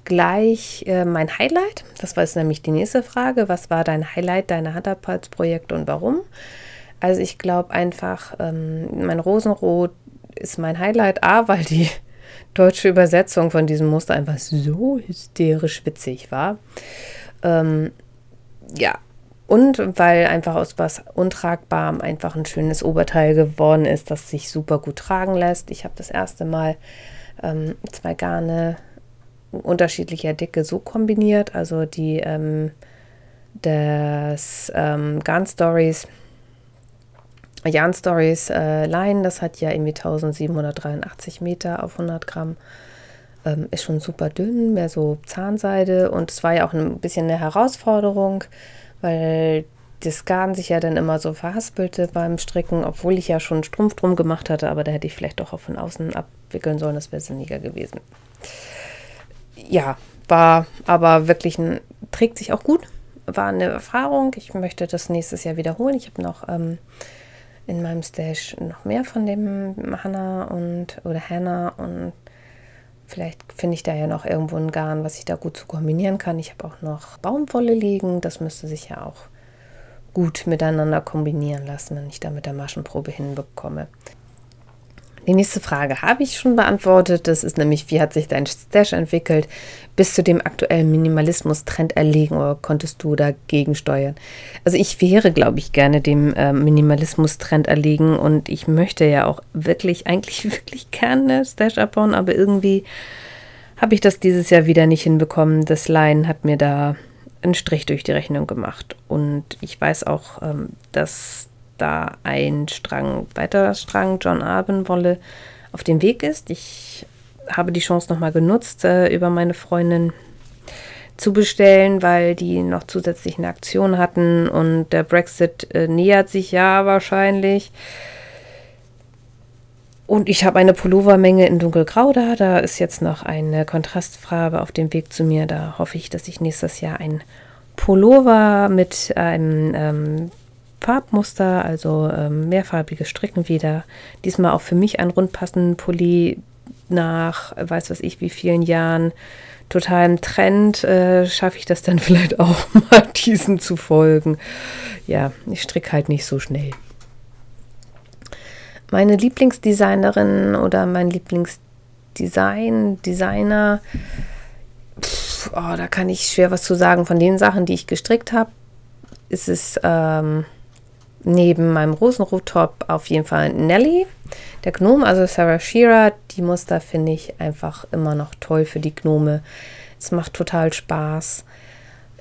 gleich äh, mein Highlight. Das war jetzt nämlich die nächste Frage. Was war dein Highlight deiner Handarbeitsprojekte und warum? Also ich glaube einfach, ähm, mein Rosenrot ist mein Highlight. A, weil die deutsche Übersetzung von diesem Muster einfach so hysterisch witzig war. Ähm, ja, und weil einfach aus was Untragbarem einfach ein schönes Oberteil geworden ist, das sich super gut tragen lässt. Ich habe das erste Mal ähm, zwei Garne unterschiedlicher Dicke so kombiniert. Also die ähm, das ähm, Garn Stories Jan Stories äh, Line, das hat ja irgendwie 1783 Meter auf 100 Gramm. Ähm, ist schon super dünn, mehr so Zahnseide. Und es war ja auch ein bisschen eine Herausforderung, weil das Garn sich ja dann immer so verhaspelte beim Stricken, obwohl ich ja schon Strumpf drum gemacht hatte, aber da hätte ich vielleicht doch auch von außen abwickeln sollen, das wäre sinniger gewesen. Ja, war aber wirklich ein, trägt sich auch gut, war eine Erfahrung. Ich möchte das nächstes Jahr wiederholen. Ich habe noch ähm, in meinem Stash noch mehr von dem Hannah und oder Hannah und vielleicht finde ich da ja noch irgendwo ein Garn, was ich da gut zu kombinieren kann. Ich habe auch noch Baumwolle liegen, das müsste sich ja auch gut miteinander kombinieren lassen, wenn ich da mit der Maschenprobe hinbekomme. Die nächste Frage habe ich schon beantwortet. Das ist nämlich, wie hat sich dein Stash entwickelt? Bis zu dem aktuellen Minimalismus-Trend erlegen oder konntest du dagegen steuern? Also ich wäre, glaube ich, gerne dem äh, Minimalismus-Trend erlegen und ich möchte ja auch wirklich, eigentlich wirklich gerne Stash abbauen, aber irgendwie habe ich das dieses Jahr wieder nicht hinbekommen. Das Line hat mir da einen Strich durch die Rechnung gemacht und ich weiß auch, ähm, dass da ein Strang, weiterer Strang John Arben Wolle auf dem Weg ist. Ich habe die Chance nochmal genutzt, äh, über meine Freundin zu bestellen, weil die noch zusätzlich eine Aktion hatten und der Brexit äh, nähert sich ja wahrscheinlich. Und ich habe eine Pullovermenge in dunkelgrau da. Da ist jetzt noch eine Kontrastfarbe auf dem Weg zu mir. Da hoffe ich, dass ich nächstes Jahr ein Pullover mit einem ähm, Farbmuster, also ähm, mehrfarbiges Stricken wieder. Diesmal auch für mich ein rundpassenden Pulli nach, weiß was ich, wie vielen Jahren totalem Trend, äh, schaffe ich das dann vielleicht auch mal diesen zu folgen. Ja, ich stricke halt nicht so schnell. Meine Lieblingsdesignerin oder mein Lieblingsdesign, Designer, pff, oh, da kann ich schwer was zu sagen. Von den Sachen, die ich gestrickt habe, ist es ähm, neben meinem Rosenrot-Top auf jeden Fall Nelly, der Gnome, also Sarah Shearer. Die Muster finde ich einfach immer noch toll für die Gnome. Es macht total Spaß.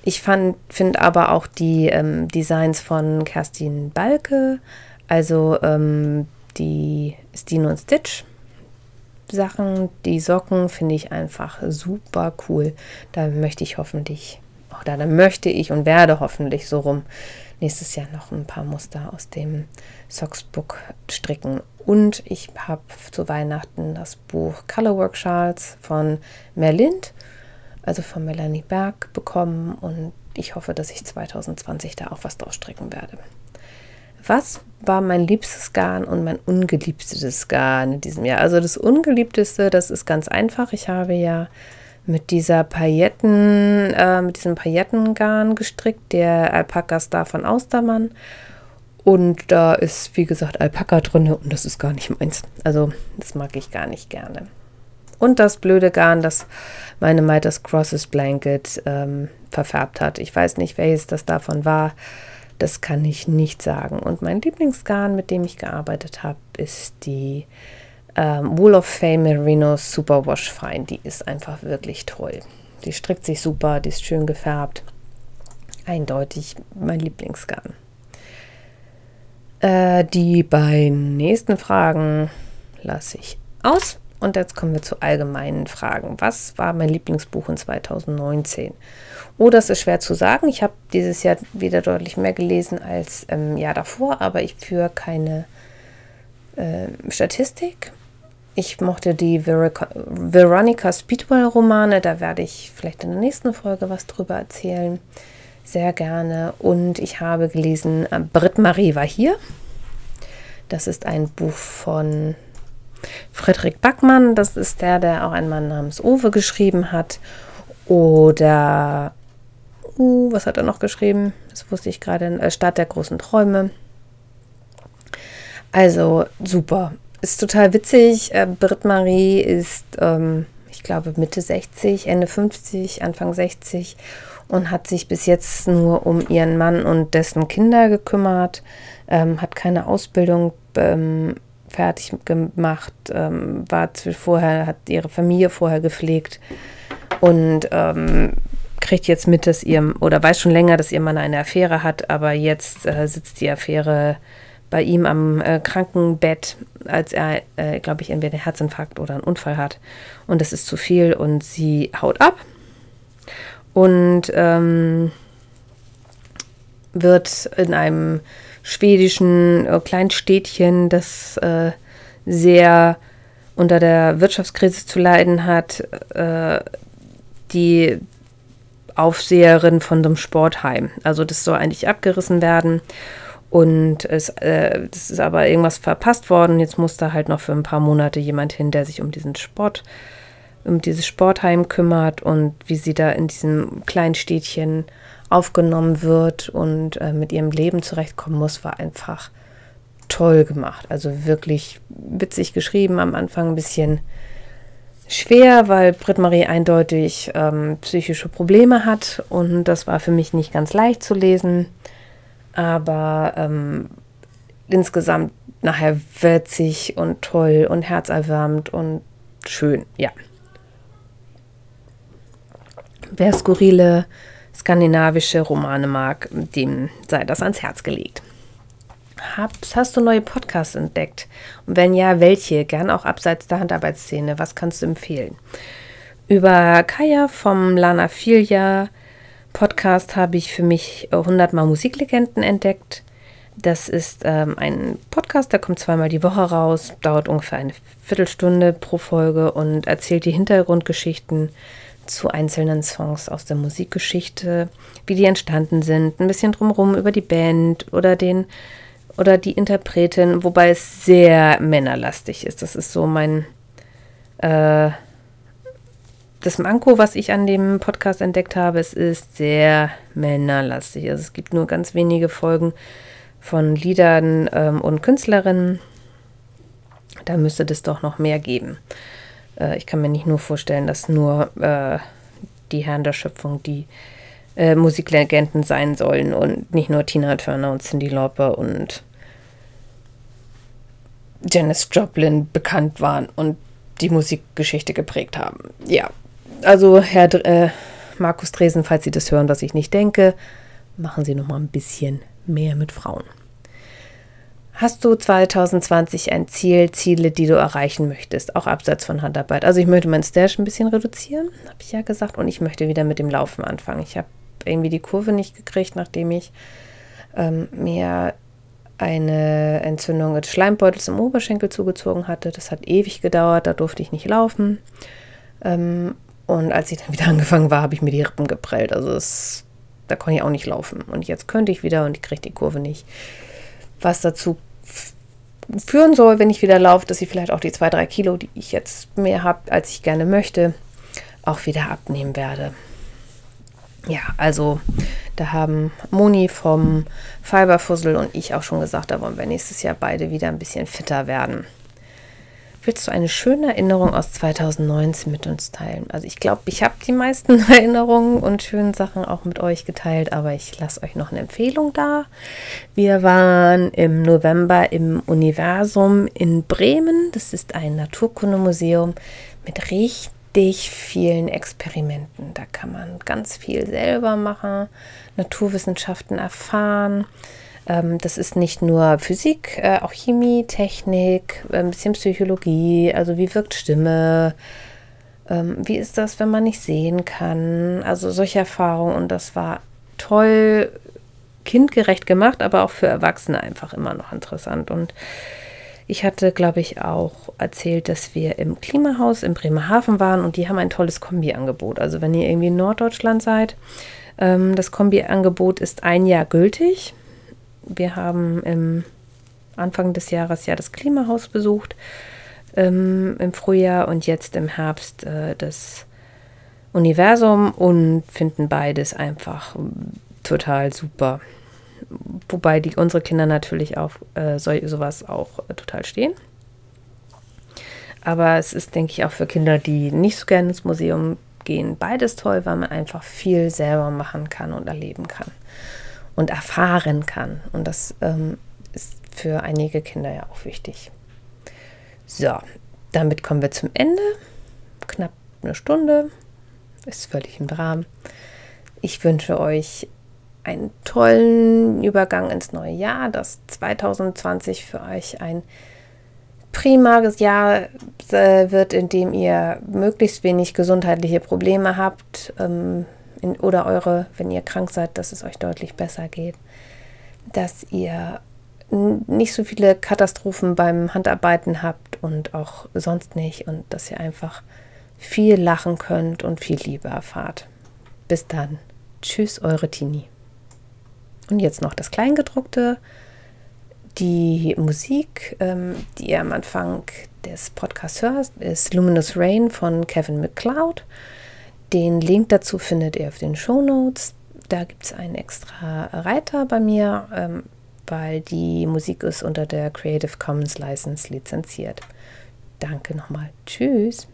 Ich finde aber auch die ähm, Designs von Kerstin Balke, also ähm, die Stino und Stitch Sachen, die Socken finde ich einfach super cool. Da möchte ich hoffentlich, oder da möchte ich und werde hoffentlich so rum nächstes Jahr noch ein paar Muster aus dem Socksbook stricken. Und ich habe zu Weihnachten das Buch Colorwork Charles von Merlind, also von Melanie Berg, bekommen. Und ich hoffe, dass ich 2020 da auch was draus stricken werde. Was war mein liebstes Garn und mein ungeliebstes Garn in diesem Jahr? Also das ungeliebteste, das ist ganz einfach. Ich habe ja mit dieser Pailletten, äh, mit diesem Paillettengarn gestrickt, der Alpakas da von Austermann. Und da ist, wie gesagt, Alpaka drin und das ist gar nicht meins. Also, das mag ich gar nicht gerne. Und das blöde Garn, das meine Midas Crosses Blanket ähm, verfärbt hat. Ich weiß nicht, welches das davon war. Das kann ich nicht sagen. Und mein Lieblingsgarn, mit dem ich gearbeitet habe, ist die ähm, Wool of Fame Merino Superwash Fine. Die ist einfach wirklich toll. Die strickt sich super, die ist schön gefärbt. Eindeutig mein Lieblingsgarn. Äh, die beiden nächsten Fragen lasse ich aus. Und jetzt kommen wir zu allgemeinen Fragen. Was war mein Lieblingsbuch in 2019? Oh, das ist schwer zu sagen. Ich habe dieses Jahr wieder deutlich mehr gelesen als im Jahr davor, aber ich führe keine äh, Statistik. Ich mochte die Ver Veronica Speedwell-Romane. Da werde ich vielleicht in der nächsten Folge was drüber erzählen. Sehr gerne. Und ich habe gelesen, äh, Britt Marie war hier. Das ist ein Buch von Friedrich Backmann, das ist der, der auch einen Mann namens Uwe geschrieben hat. Oder, uh, was hat er noch geschrieben? Das wusste ich gerade, äh, Stadt der großen Träume. Also super. Ist total witzig. Äh, Britt Marie ist, ähm, ich glaube, Mitte 60, Ende 50, Anfang 60 und hat sich bis jetzt nur um ihren Mann und dessen Kinder gekümmert, ähm, hat keine Ausbildung ähm, fertig gemacht, ähm, war vorher, hat ihre Familie vorher gepflegt und ähm, kriegt jetzt mit, dass ihr, oder weiß schon länger, dass ihr Mann eine Affäre hat, aber jetzt äh, sitzt die Affäre bei ihm am äh, Krankenbett, als er, äh, glaube ich, entweder einen Herzinfarkt oder einen Unfall hat. Und das ist zu viel und sie haut ab und ähm, wird in einem schwedischen äh, Kleinstädtchen, das äh, sehr unter der Wirtschaftskrise zu leiden hat, äh, die Aufseherin von dem Sportheim. Also das soll eigentlich abgerissen werden. Und es äh, das ist aber irgendwas verpasst worden. Jetzt muss da halt noch für ein paar Monate jemand hin, der sich um diesen Sport, um dieses Sportheim kümmert und wie sie da in diesem kleinen Städtchen aufgenommen wird und äh, mit ihrem Leben zurechtkommen muss, war einfach toll gemacht. Also wirklich witzig geschrieben, am Anfang ein bisschen schwer, weil Britt-Marie eindeutig ähm, psychische Probleme hat und das war für mich nicht ganz leicht zu lesen, aber ähm, insgesamt nachher witzig und toll und herzerwärmend und schön, ja. Wer skurrile skandinavische Romane mag, dem sei das ans Herz gelegt. Hab's, hast du neue Podcasts entdeckt? Und wenn ja, welche? Gern auch abseits der Handarbeitsszene. Was kannst du empfehlen? Über Kaya vom Lana Filia Podcast habe ich für mich 100 Mal Musiklegenden entdeckt. Das ist ähm, ein Podcast, der kommt zweimal die Woche raus, dauert ungefähr eine Viertelstunde pro Folge und erzählt die Hintergrundgeschichten zu einzelnen Songs aus der Musikgeschichte, wie die entstanden sind, ein bisschen drumherum über die Band oder den oder die Interpretin, wobei es sehr männerlastig ist. Das ist so mein äh, das Manko, was ich an dem Podcast entdeckt habe. Es ist sehr männerlastig. Also es gibt nur ganz wenige Folgen von Liedern ähm, und Künstlerinnen. Da müsste es doch noch mehr geben. Äh, ich kann mir nicht nur vorstellen, dass nur äh, die Herren der Schöpfung die äh, Musiklegenden sein sollen und nicht nur Tina Turner und Cindy Lauper und Janis Joplin bekannt waren und die Musikgeschichte geprägt haben. Ja, also Herr äh, Markus Dresen, falls Sie das hören, was ich nicht denke, machen Sie noch mal ein bisschen mehr mit Frauen. Hast du 2020 ein Ziel, Ziele, die du erreichen möchtest, auch abseits von Handarbeit? Also ich möchte meinen Stash ein bisschen reduzieren, habe ich ja gesagt, und ich möchte wieder mit dem Laufen anfangen. Ich habe irgendwie die Kurve nicht gekriegt, nachdem ich ähm, mir eine Entzündung des Schleimbeutels im Oberschenkel zugezogen hatte. Das hat ewig gedauert, da durfte ich nicht laufen. Ähm, und als ich dann wieder angefangen war, habe ich mir die Rippen geprellt. Also das, da konnte ich auch nicht laufen. Und jetzt könnte ich wieder und ich kriege die Kurve nicht. Was dazu führen soll, wenn ich wieder laufe, dass ich vielleicht auch die zwei, drei Kilo, die ich jetzt mehr habe, als ich gerne möchte, auch wieder abnehmen werde. Ja, also da haben Moni vom Fiberfussel und ich auch schon gesagt, da wollen wir nächstes Jahr beide wieder ein bisschen fitter werden. Willst du eine schöne Erinnerung aus 2019 mit uns teilen? Also ich glaube, ich habe die meisten Erinnerungen und schönen Sachen auch mit euch geteilt, aber ich lasse euch noch eine Empfehlung da. Wir waren im November im Universum in Bremen. Das ist ein Naturkundemuseum mit richtig vielen Experimenten. Da kann man ganz viel selber machen, Naturwissenschaften erfahren. Ähm, das ist nicht nur Physik, äh, auch Chemie, Technik, ein bisschen Psychologie, also wie wirkt Stimme, ähm, wie ist das, wenn man nicht sehen kann, also solche Erfahrungen und das war toll, kindgerecht gemacht, aber auch für Erwachsene einfach immer noch interessant und ich hatte, glaube ich, auch erzählt, dass wir im Klimahaus in Bremerhaven waren und die haben ein tolles Kombi-Angebot. Also wenn ihr irgendwie in Norddeutschland seid, ähm, das Kombi-Angebot ist ein Jahr gültig. Wir haben im Anfang des Jahres ja das Klimahaus besucht, ähm, im Frühjahr und jetzt im Herbst äh, das Universum und finden beides einfach total super. Wobei die, unsere Kinder natürlich auf äh, so, sowas auch äh, total stehen. Aber es ist, denke ich, auch für Kinder, die nicht so gerne ins Museum gehen, beides toll, weil man einfach viel selber machen kann und erleben kann und erfahren kann. Und das ähm, ist für einige Kinder ja auch wichtig. So, damit kommen wir zum Ende. Knapp eine Stunde. Ist völlig im Rahmen. Ich wünsche euch einen tollen Übergang ins neue Jahr, dass 2020 für euch ein primares Jahr äh, wird, in dem ihr möglichst wenig gesundheitliche Probleme habt, ähm, in, oder eure, wenn ihr krank seid, dass es euch deutlich besser geht, dass ihr nicht so viele Katastrophen beim Handarbeiten habt und auch sonst nicht und dass ihr einfach viel lachen könnt und viel Liebe erfahrt. Bis dann. Tschüss, eure Tini. Und jetzt noch das Kleingedruckte. Die Musik, ähm, die ihr am Anfang des Podcasts hört, ist Luminous Rain von Kevin McCloud. Den Link dazu findet ihr auf den Show Notes. Da gibt es einen extra Reiter bei mir, ähm, weil die Musik ist unter der Creative Commons License lizenziert. Danke nochmal. Tschüss.